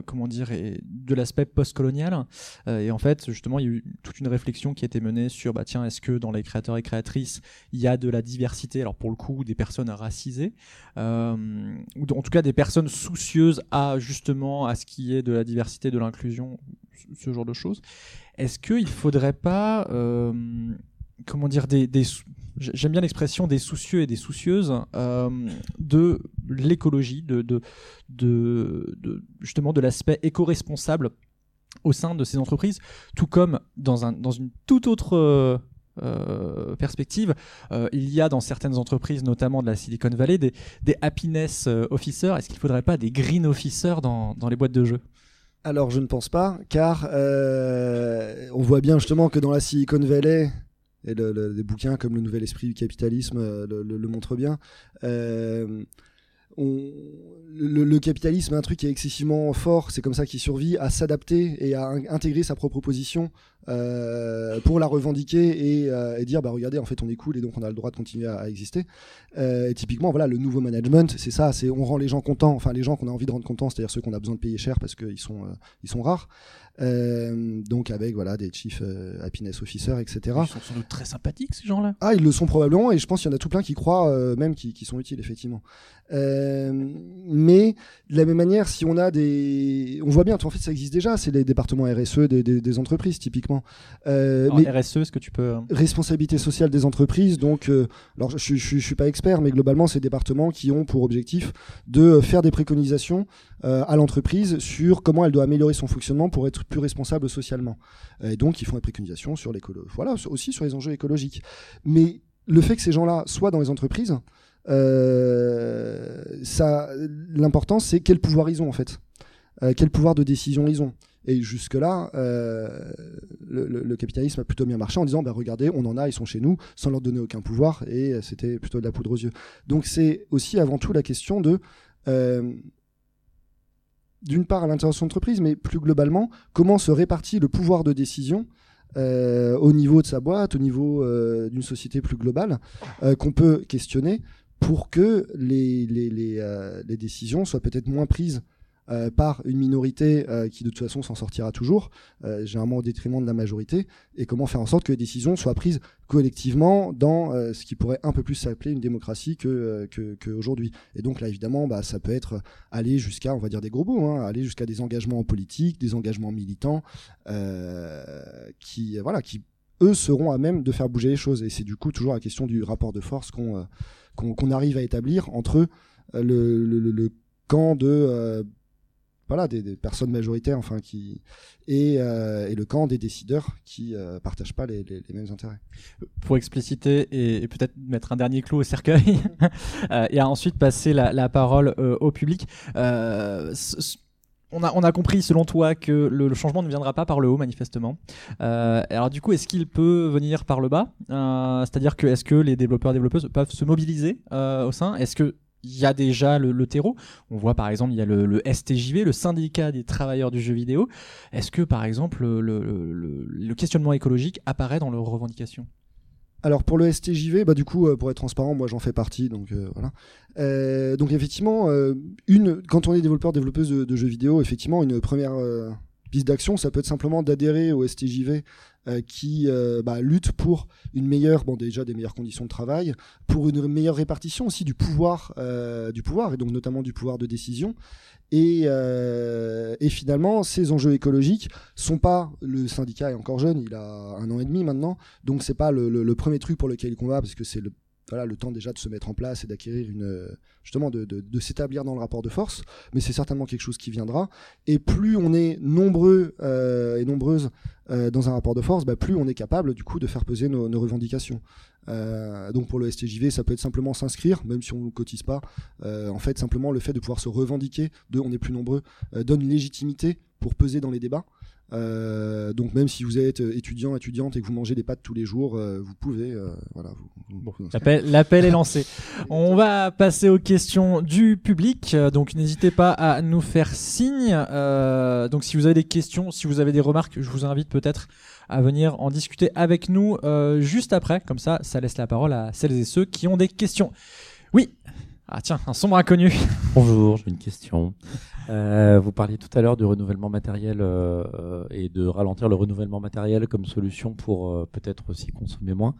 comment dire, de l'aspect post-colonial. En fait, justement, il y a eu toute une réflexion qui a été menée sur, bah tiens, est-ce que dans les créateurs et créatrices, il y a de la diversité? Alors pour le coup, des personnes racisées, euh, ou en tout cas des personnes soucieuses à justement à ce qui est de la diversité, de l'inclusion, ce- genre de choses. Est-ce qu'il faudrait pas euh, comment dire j'aime bien l'expression des soucieux et des soucieuses euh, de l'écologie de, de- justement de l'aspect éco-responsable au sein de ces entreprises tout comme dans un dans une toute autre euh, euh, perspective, euh, il y a dans certaines entreprises, notamment de la Silicon Valley, des, happiness officers. Est-ce qu'il ne faudrait pas des green officers dans, les boîtes de jeux? Alors je ne pense pas, car on voit bien justement que dans la Silicon Valley, et le- des bouquins comme Le Nouvel Esprit du Capitalisme le, le- montrent bien, on- le, le capitalisme est un truc qui est excessivement fort, c'est comme ça qu'il survit, à s'adapter et à in- intégrer sa propre position euh, pour la revendiquer et, euh, et dire bah regardez en fait on est cool et donc on a le droit de continuer à, à exister. Euh, et typiquement voilà le nouveau management c'est ça, c'est on rend les gens contents, enfin les gens qu'on a envie de rendre contents, c'est-à-dire ceux qu'on a besoin de payer cher parce qu'ils sont ils sont rares. Donc avec voilà des chief euh, happiness officers etc. Ils sont sans doute très sympathiques ces gens-là. Ah, ils le sont probablement, et je pense qu'il y en a tout plein qui croient, même qui, qui sont utiles, effectivement. Euh, mais de la même manière, si on a des, on voit bien, en fait, ça existe déjà, c'est les départements RSE des, des, des entreprises, typiquement. Euh, mais RSE, est-ce que tu peux euh, responsabilité sociale des entreprises, donc, euh, alors je, je, suis pas expert, mais globalement, c'est des départements qui ont pour objectif de faire des préconisations à l'entreprise sur comment elle doit améliorer son fonctionnement pour être plus responsable socialement. Et donc, ils font des préconisations sur l'écolo, voilà, aussi sur les enjeux écologiques. Mais le fait que ces gens-là soient dans les entreprises, ça, l'important, c'est quel pouvoir ils ont en fait, Euh, quel pouvoir de décision ils ont. Et jusque-là, euh, le, capitalisme a plutôt bien marché en disant, bah, regardez, on en a, ils sont chez nous, sans leur donner aucun pouvoir, et euh, c'était plutôt de la poudre aux yeux. Donc c'est aussi avant tout la question de, euh, d'une part à l'intérieur de son entreprise, mais plus globalement, comment se répartit le pouvoir de décision euh, au niveau de sa boîte, au niveau euh, d'une société plus globale, euh, qu'on peut questionner pour que les, les, les, euh, les décisions soient peut-être moins prises euh, par une minorité euh, qui de toute façon s'en sortira toujours, généralement au détriment de la majorité, et comment faire en sorte que les décisions soient prises collectivement dans ce qui pourrait un peu plus s'appeler une démocratie que, euh, que. Et donc là évidemment, bah, ça peut être aller jusqu'à, on va dire des gros mots, hein, aller jusqu'à des engagements en politique, des engagements militants, qui voilà, qui eux seront à même de faire bouger les choses. Et c'est du coup toujours la question du rapport de force qu'on qu'on arrive à établir entre euh, le, le, camp de euh, voilà des, personnes majoritaires enfin qui et, euh, et le camp des décideurs qui euh, partagent pas les, mêmes intérêts. pour expliciter et, peut-être mettre un dernier clou au cercueil (laughs) et ensuite passer la, parole au public. On a, compris, selon toi, que le, changement ne viendra pas par le haut, manifestement. Euh, alors, du coup, est-ce qu'il peut venir par le bas? Euh, C'est-à-dire que est-ce que les développeurs et développeuses peuvent se mobiliser euh, au sein? Est-ce que il y a déjà le, terreau? On voit par exemple, il y a le, STJV, le syndicat des travailleurs du jeu vidéo. Est-ce que par exemple, le, le- le- le questionnement écologique apparaît dans leurs revendications? Alors pour le STJV, bah du coup, euh, pour être transparent, moi j'en fais partie, donc euh, voilà. Euh, donc effectivement, une, quand on est développeur développeuse de, jeux vidéo, effectivement, une première piste d'action, ça peut être simplement d'adhérer au STJV qui bah, lutte pour une meilleure, bon déjà des meilleures conditions de travail, pour une meilleure répartition aussi du pouvoir, du pouvoir et donc notamment du pouvoir de décision. Et, euh, et finalement, ces enjeux écologiques sont pas. Le syndicat est encore jeune, il a un an et demi maintenant, donc c'est pas le- le premier truc pour lequel il combat parce que c'est le voilà le temps déjà de se mettre en place et d'acquérir une justement de, de, s'établir dans le rapport de force. Mais c'est certainement quelque chose qui viendra. Et plus on est nombreux euh, et nombreuses euh, dans un rapport de force bah, plus on est capable du coup de faire peser nos, revendications. Euh, donc pour le STJV ça peut être simplement s'inscrire même si on ne cotise pas. En fait simplement le fait de pouvoir se revendiquer de on est plus nombreux donne une légitimité pour peser dans les débats euh, donc même si vous êtes euh, étudiant, étudiante et que vous mangez des pâtes tous les jours, euh, vous pouvez, euh, voilà. Vous, vous- vous inscrire. L'appel est lancé. On va passer aux questions du public. Donc n'hésitez pas à nous faire signe. Donc si vous avez des questions, si vous avez des remarques, je vous invite peut-être à venir en discuter avec nous juste après. Comme ça, ça laisse la parole à celles et ceux qui ont des questions. Oui. Ah tiens, un sombre inconnu. (laughs) Bonjour, j'ai une question. Euh, vous parliez tout à l'heure du renouvellement matériel euh, et de ralentir le renouvellement matériel comme solution pour euh, peut-être aussi consommer moins.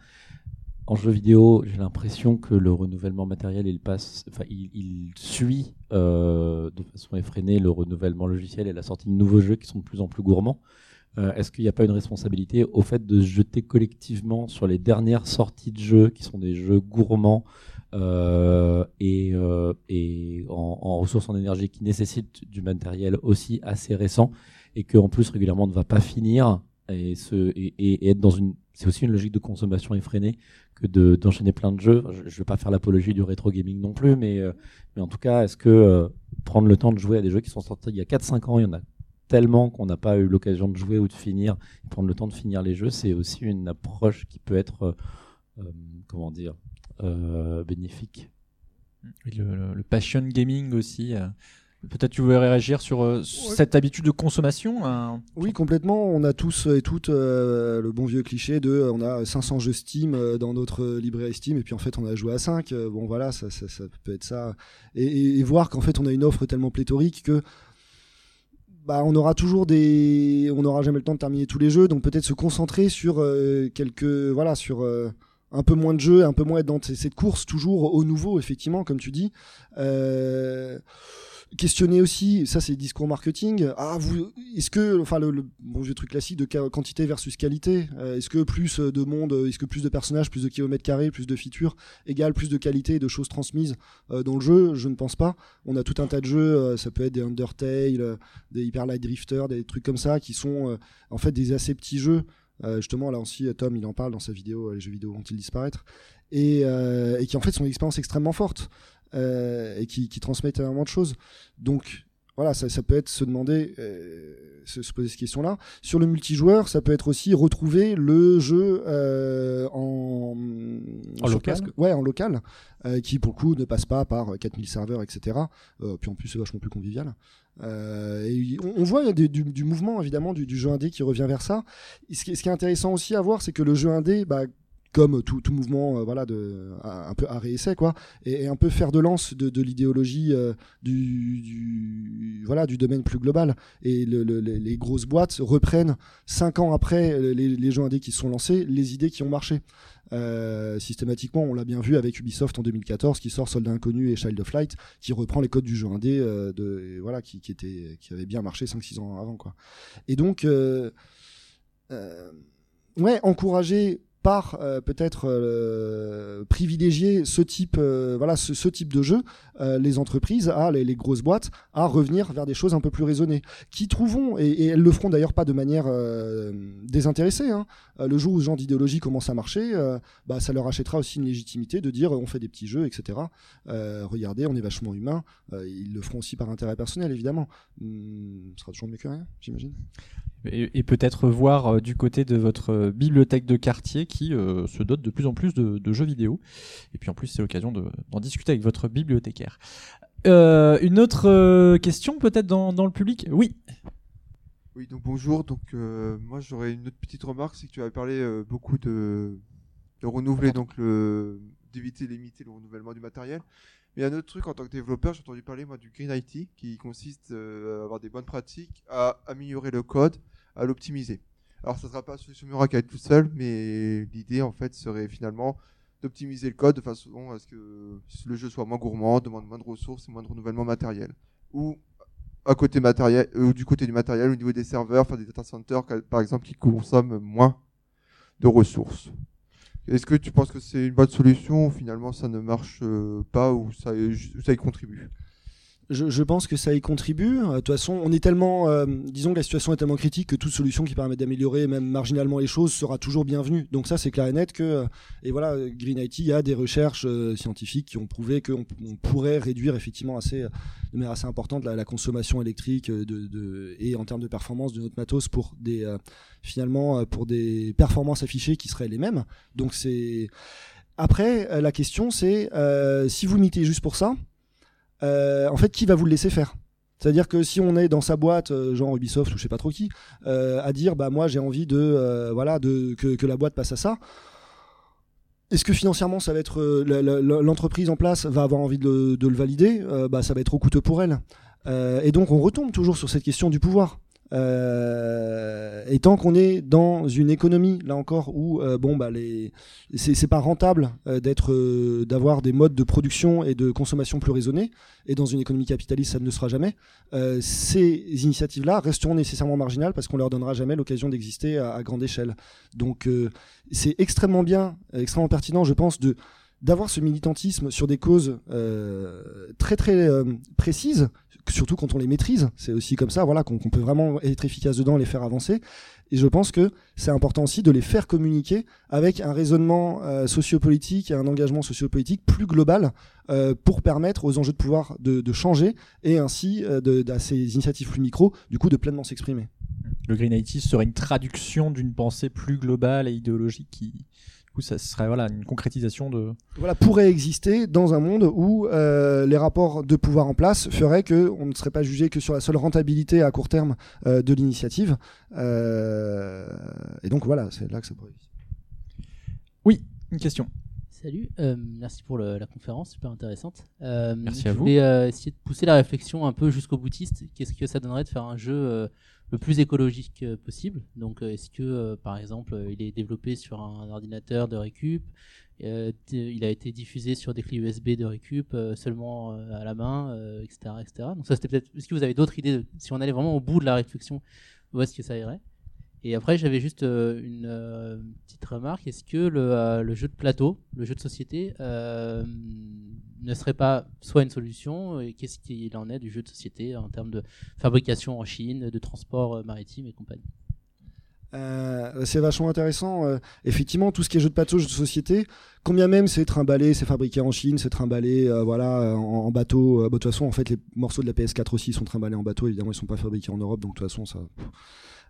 En jeu vidéo, j'ai l'impression que le renouvellement matériel, il passe, enfin, il, il suit de façon effrénée le renouvellement logiciel et la sortie de nouveaux jeux qui sont de plus en plus gourmands. Est-ce qu'il n'y a pas une responsabilité au fait de se jeter collectivement sur les dernières sorties de jeux qui sont des jeux gourmands et, euh, et en, en ressources en énergie qui nécessitent du matériel aussi assez récent et que en plus régulièrement ne va pas finir et, être dans une c'est aussi une logique de consommation effrénée que de d'enchaîner plein de jeux. Je, je vais pas faire l'apologie du rétro gaming non plus, mais euh, mais en tout cas, est-ce que euh, prendre le temps de jouer à des jeux qui sont sortis il y a 4-5 ans, il y en a tellement qu'on n'a pas eu l'occasion de jouer ou de finir, prendre le temps de finir les jeux, c'est aussi une approche qui peut être, euh, euh, comment dire, euh, bénéfique. Oui, le, le- le passion gaming aussi. euh. Peut-être tu voudrais réagir sur euh, cette habitude de consommation. hein. Oui, complètement. On a tous et toutes euh, le bon vieux cliché de euh, on a 500 jeux Steam euh, dans notre euh, librairie Steam et puis en fait on a joué à 5. Euh, bon voilà, ça, ça, ça peut être ça. Et, et- et voir qu'en fait on a une offre tellement pléthorique que bah, on aura toujours des. On n'aura jamais le temps de terminer tous les jeux, donc peut-être se concentrer sur euh, quelques. Voilà, sur. Un peu moins de jeux, un peu moins être dans cette course toujours au nouveau, effectivement, comme tu dis. Euh, questionner aussi, ça c'est discours marketing. Ah, vous, est-ce que, enfin, le, bon vieux truc classique de quantité versus qualité, euh, est-ce que plus de monde, euh, est-ce que plus de personnages, plus de kilomètres carrés, plus de features égale plus de qualité et de choses transmises dans le jeu? Je ne pense pas. On a tout un tas de jeux, ça peut être des Undertale, des Hyper Light Drifter, des trucs comme ça qui sont en fait des assez petits jeux. Euh, justement, là aussi, Tom, il en parle dans sa vidéo, euh, les jeux vidéo vont-ils disparaître et, euh, qui en fait sont une expérience extrêmement forte et qui, qui transmettent énormément de choses. Donc voilà, ça, ça peut être se demander, euh, se, se poser ces questions-là. Sur le multijoueur, ça peut être aussi retrouver le jeu euh, en, En local place, Ouais, en local, euh, qui pour le coup ne passe pas par 4000 serveurs, etc. Euh, puis en plus, c'est vachement plus convivial. Euh, et on, on voit il y a des- du, du mouvement évidemment du, du jeu indé qui revient vers ça. Et ce, qui, ce qui est intéressant aussi à voir, c'est que le jeu indé, bah, comme tout, mouvement, euh, voilà, un peu arrêt essai quoi, et, un peu faire de lance de, l'idéologie euh, du, voilà du domaine plus global. Et le- le- les, grosses boîtes reprennent cinq ans après les, les jeux indés qui se sont lancés, les idées qui ont marché. Euh, systématiquement, on l'a bien vu avec Ubisoft en 2014, qui sort Soldat Inconnu et Child of Light, qui reprend les codes du jeu indé, de, voilà, qui, qui était, qui avait bien marché 5-6 ans avant, quoi. Et donc, ouais, encourager par euh, peut-être euh, privilégier ce type, euh, voilà, ce, ce type de jeu, les entreprises, à les, grosses boîtes, à revenir vers des choses un peu plus raisonnées, qui trouveront et, et elles le feront d'ailleurs pas de manière désintéressée. hein. Le jour où ce genre d'idéologie commence à marcher, bah, ça leur achètera aussi une légitimité de dire on fait des petits jeux, etc. Regardez, on est vachement humain. Ils le feront aussi par intérêt personnel, évidemment. Hum, ce sera toujours mieux que rien, j'imagine. Et, et peut-être voir du côté de votre bibliothèque de quartier qui euh, se dotent de plus en plus de, jeux vidéo. Et puis en plus, c'est l'occasion de- d'en discuter avec votre bibliothécaire. Euh, une autre euh, question peut-être dans, le public? Oui. Oui, donc bonjour. Donc moi j'aurais une autre petite remarque, c'est que tu avais parlé beaucoup de, de renouveler donc le d'éviter limiter le renouvellement du matériel. Mais un autre truc en tant que développeur, j'ai entendu parler moi du Green IT qui consiste à avoir des bonnes pratiques, à améliorer le code, à l'optimiser. Alors ça ne sera pas solution miracle à elle tout seul, mais l'idée en fait serait finalement d'optimiser le code de façon à ce que le jeu soit moins gourmand, demande moins de ressources et moins de renouvellement matériel. Ou à côté matériel, euh, du côté du matériel, au niveau des serveurs, faire des data centers, par exemple, qui consomment moins de ressources. Est-ce que tu penses que c'est une bonne solution ou finalement ça ne marche euh, pas ou ça y contribue? Je, je pense que ça y contribue. Euh, De toute façon, on est tellement, euh, disons que la situation est tellement critique que toute solution qui permet d'améliorer même marginalement les choses sera toujours bienvenue. Donc ça, c'est clair et net que, euh, et voilà, Green IT, il y a des recherches euh, scientifiques qui ont prouvé qu'on on pourrait réduire effectivement assez, de manière assez importante la, consommation électrique de, de- et en termes de performance de notre matos pour des, euh, finalement, pour des performances affichées qui seraient les mêmes. Donc c'est après la question, c'est si vous limitez juste pour ça euh, en fait, qui va vous le laisser faire? C'est-à-dire que si on est dans sa boîte, euh, genre Ubisoft ou je sais pas trop qui, euh, à dire bah moi j'ai envie de voilà de que, la boîte passe à ça. Est-ce que financièrement ça va être l'entreprise en place va avoir envie de, le- de le valider? Bah ça va être trop coûteux pour elle. Et donc on retombe toujours sur cette question du pouvoir. Euh, et tant qu'on est dans une économie là encore où euh, bon bah les c'est pas rentable euh, d'être euh, d'avoir des modes de production et de consommation plus raisonnés et dans une économie capitaliste ça ne sera jamais. Euh, ces initiatives là resteront nécessairement marginales parce qu'on leur donnera jamais l'occasion d'exister à, grande échelle. Donc c'est extrêmement bien extrêmement pertinent je pense d'avoir ce militantisme sur des causes très très précises surtout quand on les maîtrise c'est aussi comme ça voilà qu'on peut vraiment être efficace dedans les faire avancer et je pense que c'est important aussi de les faire communiquer avec un raisonnement euh, sociopolitique et un engagement sociopolitique plus global euh, pour permettre aux enjeux de pouvoir de, de changer et ainsi euh, de, de- à ces initiatives plus micro du coup de pleinement s'exprimer. Le Green IT serait une traduction d'une pensée plus globale et idéologique qui, coup, ça serait voilà une concrétisation de. Voilà pourrait exister dans un monde où euh, les rapports de pouvoir en place feraient que on ne serait pas jugé que sur la seule rentabilité à court terme euh, de l'initiative. Euh, et donc voilà, c'est là que ça pourrait. Oui, une question. Salut, euh, merci pour le- la conférence, super intéressante. Euh, Merci à je vous. voulais euh, essayer de pousser la réflexion un peu jusqu'au boutiste. Qu'est-ce que ça donnerait de faire un jeu euh, le plus écologique euh, possible Donc, euh, est-ce que, euh, par exemple, il est développé sur un ordinateur de récup il a été diffusé sur des clés USB de récup seulement à la main, etc., etc. Donc ça c'était peut-être. Est-ce que vous avez d'autres idées si on allait vraiment au bout de la réflexion, où est-ce que ça irait? Et après, j'avais juste une petite remarque. Est-ce que le, jeu de plateau, le jeu de société, ne serait pas soit une solution Et qu'est-ce qu'il en est du jeu de société en termes de fabrication en Chine, de transport euh, maritime et compagnie? Euh, c'est vachement intéressant. Euh, effectivement, tout ce qui est jeu de plateau, jeu de société, combien même c'est trimballé, c'est fabriqué en Chine, c'est trimballé euh, voilà, en, bateau. Bah, de toute façon, en fait, les morceaux de la PS4 aussi sont trimballés en bateau. Évidemment, ils sont pas fabriqués en Europe, donc de toute façon, ça.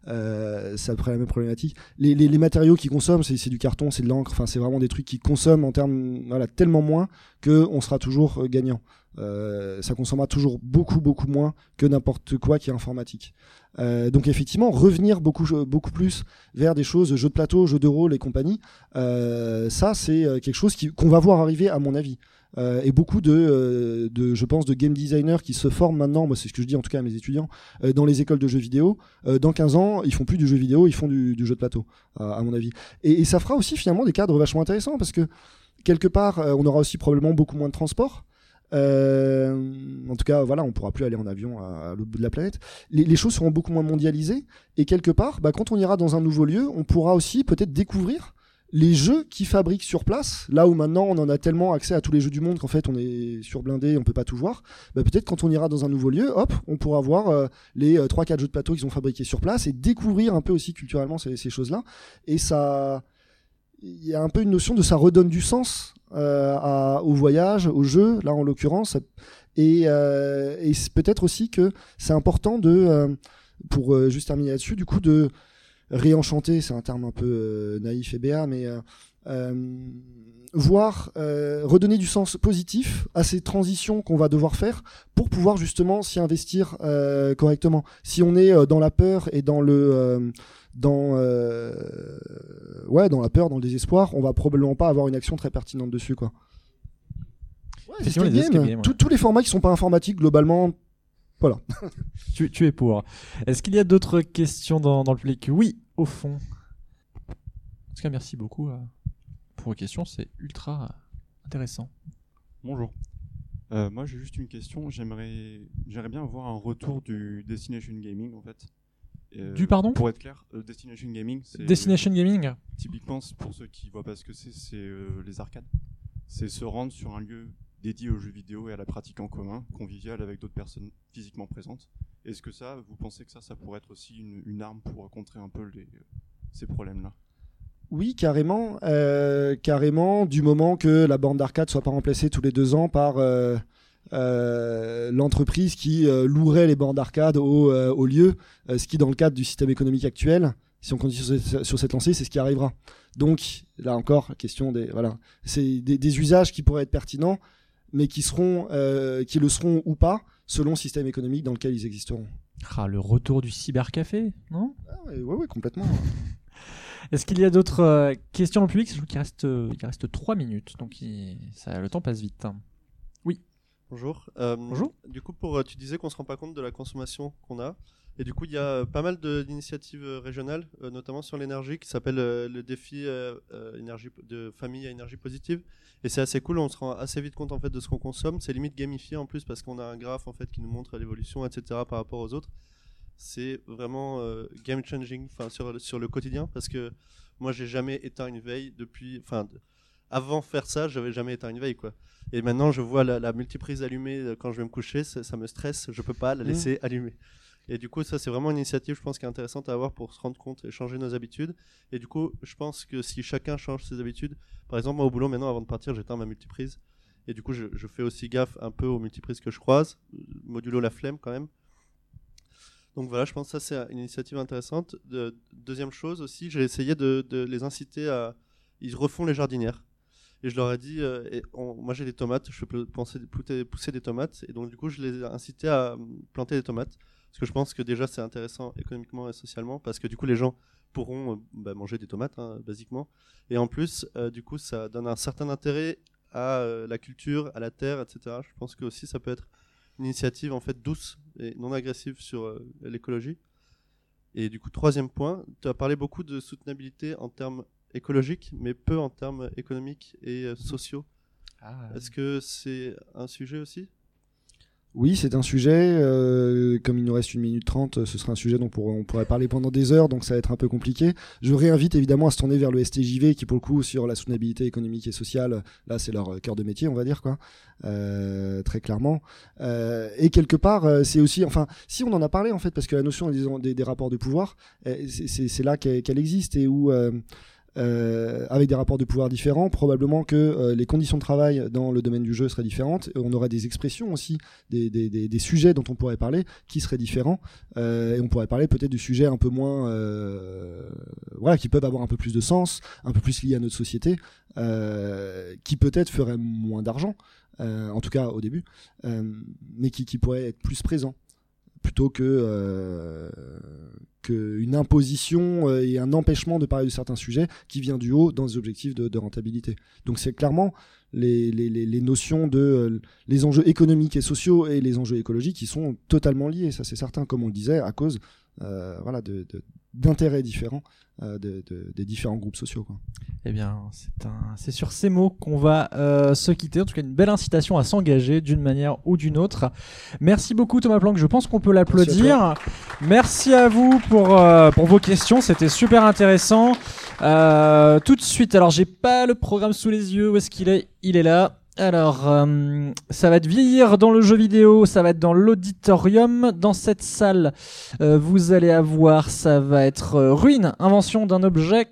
Euh, ça prend la même problématique. Les, matériaux qu'ils consomment, c'est du carton, c'est de l'encre. Enfin, c'est vraiment des trucs qui consomment en termes, voilà, tellement moins que on sera toujours euh, gagnant. Euh, ça consommera toujours beaucoup, beaucoup moins que n'importe quoi qui est informatique. Euh, donc effectivement, revenir beaucoup, beaucoup plus vers des choses, jeux de plateau, jeux de rôle et compagnie, ça c'est quelque chose qu'on va voir arriver à mon avis. Euh, et beaucoup de, euh, de, je pense, de game designers qui se forment maintenant, moi c'est ce que je dis en tout cas à mes étudiants, euh, dans les écoles de jeux vidéo. Dans 15 ans, ils font plus du jeu vidéo, ils font du, jeu de plateau, à, mon avis. Et, ça fera aussi finalement des cadres vachement intéressants parce que quelque part, on aura aussi probablement beaucoup moins de transport. En tout cas, voilà, on pourra plus aller en avion à, l'autre bout de la planète. Les, les choses seront beaucoup moins mondialisées et quelque part, bah, quand on ira dans un nouveau lieu, on pourra aussi peut-être découvrir les jeux qui fabriquent sur place, là où maintenant on en a tellement accès à tous les jeux du monde qu'en fait on est surblindé, on peut pas tout voir. Bah, peut-être quand on ira dans un nouveau lieu, hop, on pourra voir euh, les euh, 3-4 jeux de plateau qu'ils ont fabriqués sur place et découvrir un peu aussi culturellement ces, choses-là. Et ça, il y a un peu une notion de ça redonne du sens euh, au voyage, au jeu, là en l'occurrence. Et, euh, et peut-être aussi que c'est important de, euh, pour euh, juste terminer là-dessus, du coup de réenchanter, c'est un terme un peu euh, naïf et béat, mais euh, euh, voir euh, redonner du sens positif à ces transitions qu'on va devoir faire pour pouvoir justement s'y investir euh, correctement. Si on est euh, dans la peur et dans le euh, dans euh, ouais dans la peur, dans le désespoir, on va probablement pas avoir une action très pertinente dessus quoi. Ouais, escape games, ouais. tous les formats qui sont pas informatiques globalement, voilà. (laughs) Tu, tu es pour. Est-ce qu'il y a d'autres questions dans, dans le public? Oui, au fond. En tout cas, merci beaucoup euh, pour vos questions. C'est ultra intéressant. Bonjour. Euh, moi, j'ai juste une question. J'aimerais, j'aimerais bien avoir un retour du Destination Gaming, en fait. Euh, Du pardon? Pour être clair, euh, Destination Gaming, c'est Destination Gaming? typiquement c'est pour ceux qui voient pas ce que c'est, c'est euh, les arcades. C'est se rendre sur un lieu dédié aux jeux vidéo et à la pratique en commun, convivial avec d'autres personnes physiquement présentes. Est-ce que ça, vous pensez que ça, ça pourrait être aussi une, arme pour contrer un peu les, ces problèmes-là? Oui, carrément, euh, carrément. Du moment que la borne d'arcade soit pas remplacée tous les deux ans par euh, euh, l'entreprise qui euh, louerait les bornes d'arcade au, euh, lieu, euh, ce qui dans le cadre du système économique actuel, si on continue sur cette, lancée, c'est ce qui arrivera. Donc là encore, question des voilà, c'est des usages qui pourraient être pertinents, mais qui seront, euh, qui le seront ou pas, selon le système économique dans lequel ils existeront. Ah, le retour du cybercafé, non? Ah ouais, ouais, complètement. (laughs) Est-ce qu'il y a d'autres euh, questions le public? Je trouve qu'il reste, euh, il reste 3 minutes, donc il- ça, le temps passe vite. Oui. Bonjour. Euh, Bonjour. Du coup, pour, tu disais qu'on se rend pas compte de la consommation qu'on a. Et du coup, il y a pas mal d'initiatives euh, régionales, euh, notamment sur l'énergie, qui s'appelle euh, le défi euh, énergie de famille à énergie positive. Et c'est assez cool, on se rend assez vite compte en fait de ce qu'on consomme. C'est limite gamifié en plus parce qu'on a un graphe en fait qui nous montre l'évolution, etc. par rapport aux autres. C'est vraiment game changing, enfin sur, sur le quotidien, parce que moi j'ai jamais éteint une veille depuis, enfin de- avant faire ça, j'avais jamais éteint une veille quoi. Et maintenant, je vois la, la multiprise allumée quand je vais me coucher, ça, ça me stresse, je peux pas la Mhm. laisser allumer. Et du coup, ça, c'est vraiment une initiative, je pense, qui est intéressante à avoir pour se rendre compte et changer nos habitudes. Et du coup, je pense que si chacun change ses habitudes, par exemple, moi au boulot, maintenant, avant de partir, j'éteins ma multiprise. Et du coup, je, fais aussi gaffe un peu aux multiprises que je croise, euh, modulo la flemme quand même. Donc voilà, je pense que ça, c'est une initiative intéressante. De- deuxième chose aussi, j'ai essayé de, les inciter à. Ils refont les jardinières. Et je leur ai dit, euh, moi j'ai des tomates, je penser, pousser, pousser des tomates, et donc du coup je les ai incités à euh, planter des tomates, parce que je pense que déjà c'est intéressant économiquement et socialement, parce que du coup les gens pourront euh, bah, manger des tomates, hein, basiquement, et en plus euh, du coup ça donne un certain intérêt à euh, la culture, à la terre, etc. Je pense que aussi ça peut être une initiative en fait douce et non agressive sur euh, l'écologie. Et du coup, troisième point, tu as parlé beaucoup de soutenabilité en termes écologiques, mais peu en termes économiques et sociaux. Est-ce que c'est un sujet aussi? Oui, c'est un sujet. euh, comme il nous reste une minute trente, ce serait un sujet dont on pourrait, parler pendant des heures, donc ça va être un peu compliqué. Je réinvite évidemment à se tourner vers le STJV, qui pour le coup sur la soutenabilité économique et sociale, là c'est leur euh, cœur de métier, on va dire quoi, euh, très clairement. Euh, et quelque part, euh, c'est aussi, enfin, si on en a parlé en fait, parce que la notion des, rapports de pouvoir, euh, c'est- là qu'elle qu'elle existe et où euh, avec des rapports de pouvoir différents, probablement que euh, les conditions de travail dans le domaine du jeu seraient différentes. On aurait des expressions aussi, des, des, des, sujets dont on pourrait parler qui seraient différents. Euh, et on pourrait parler peut-être du sujet un peu moins, euh, voilà, qui peuvent avoir un peu plus de sens, un peu plus liés à notre société, euh, qui peut-être feraient moins d'argent, euh, en tout cas au début, mais qui, qui pourraient être plus présents plutôt que euh, qu'une imposition euh, et un empêchement de parler de certains sujets qui vient du haut dans des objectifs de, rentabilité. Donc c'est clairement les, les, les, les notions de euh, les enjeux économiques et sociaux et les enjeux écologiques qui sont totalement liés, ça c'est certain, comme on le disait, à cause voilà, de, de- d'intérêts différents euh, de, de- des différents groupes sociaux. Quoi. Eh bien, c'est un, c'est sur ces mots qu'on va euh, se quitter. En tout cas, une belle incitation à s'engager d'une manière ou d'une autre. Merci beaucoup Thomas Planck. Je pense qu'on peut l'applaudir. Merci à vous pour euh, pour vos questions. C'était super intéressant. Euh, tout de suite. Alors, j'ai pas le programme sous les yeux. Où est-ce qu'il est? Il est là. Alors, euh, ça va être vieillir dans le jeu vidéo, ça va être dans l'auditorium. Dans cette salle, euh, vous allez avoir, ça va être euh, ruine, invention d'un objet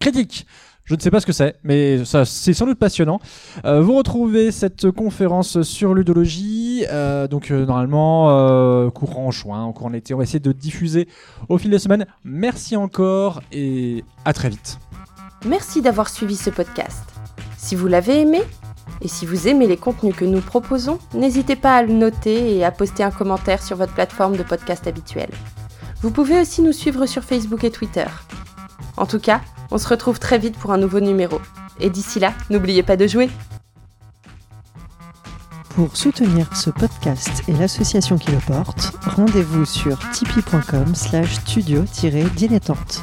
critique. Je ne sais pas ce que c'est, mais ça, c'est sans doute passionnant. Vous retrouvez cette conférence sur ludologie donc normalement courant juin, courant l'été. On va essayer de diffuser au fil des semaines. Merci encore et à très vite. Merci d'avoir suivi ce podcast. Si vous l'avez aimé, et si vous aimez les contenus que nous proposons, n'hésitez pas à le noter et à poster un commentaire sur votre plateforme de podcast habituelle. Vous pouvez aussi nous suivre sur Facebook et Twitter. En tout cas, on se retrouve très vite pour un nouveau numéro. Et d'ici là, n'oubliez pas de jouer Pour soutenir ce podcast et l'association qui le porte, rendez-vous sur tipeee.com slash studio-dilettante.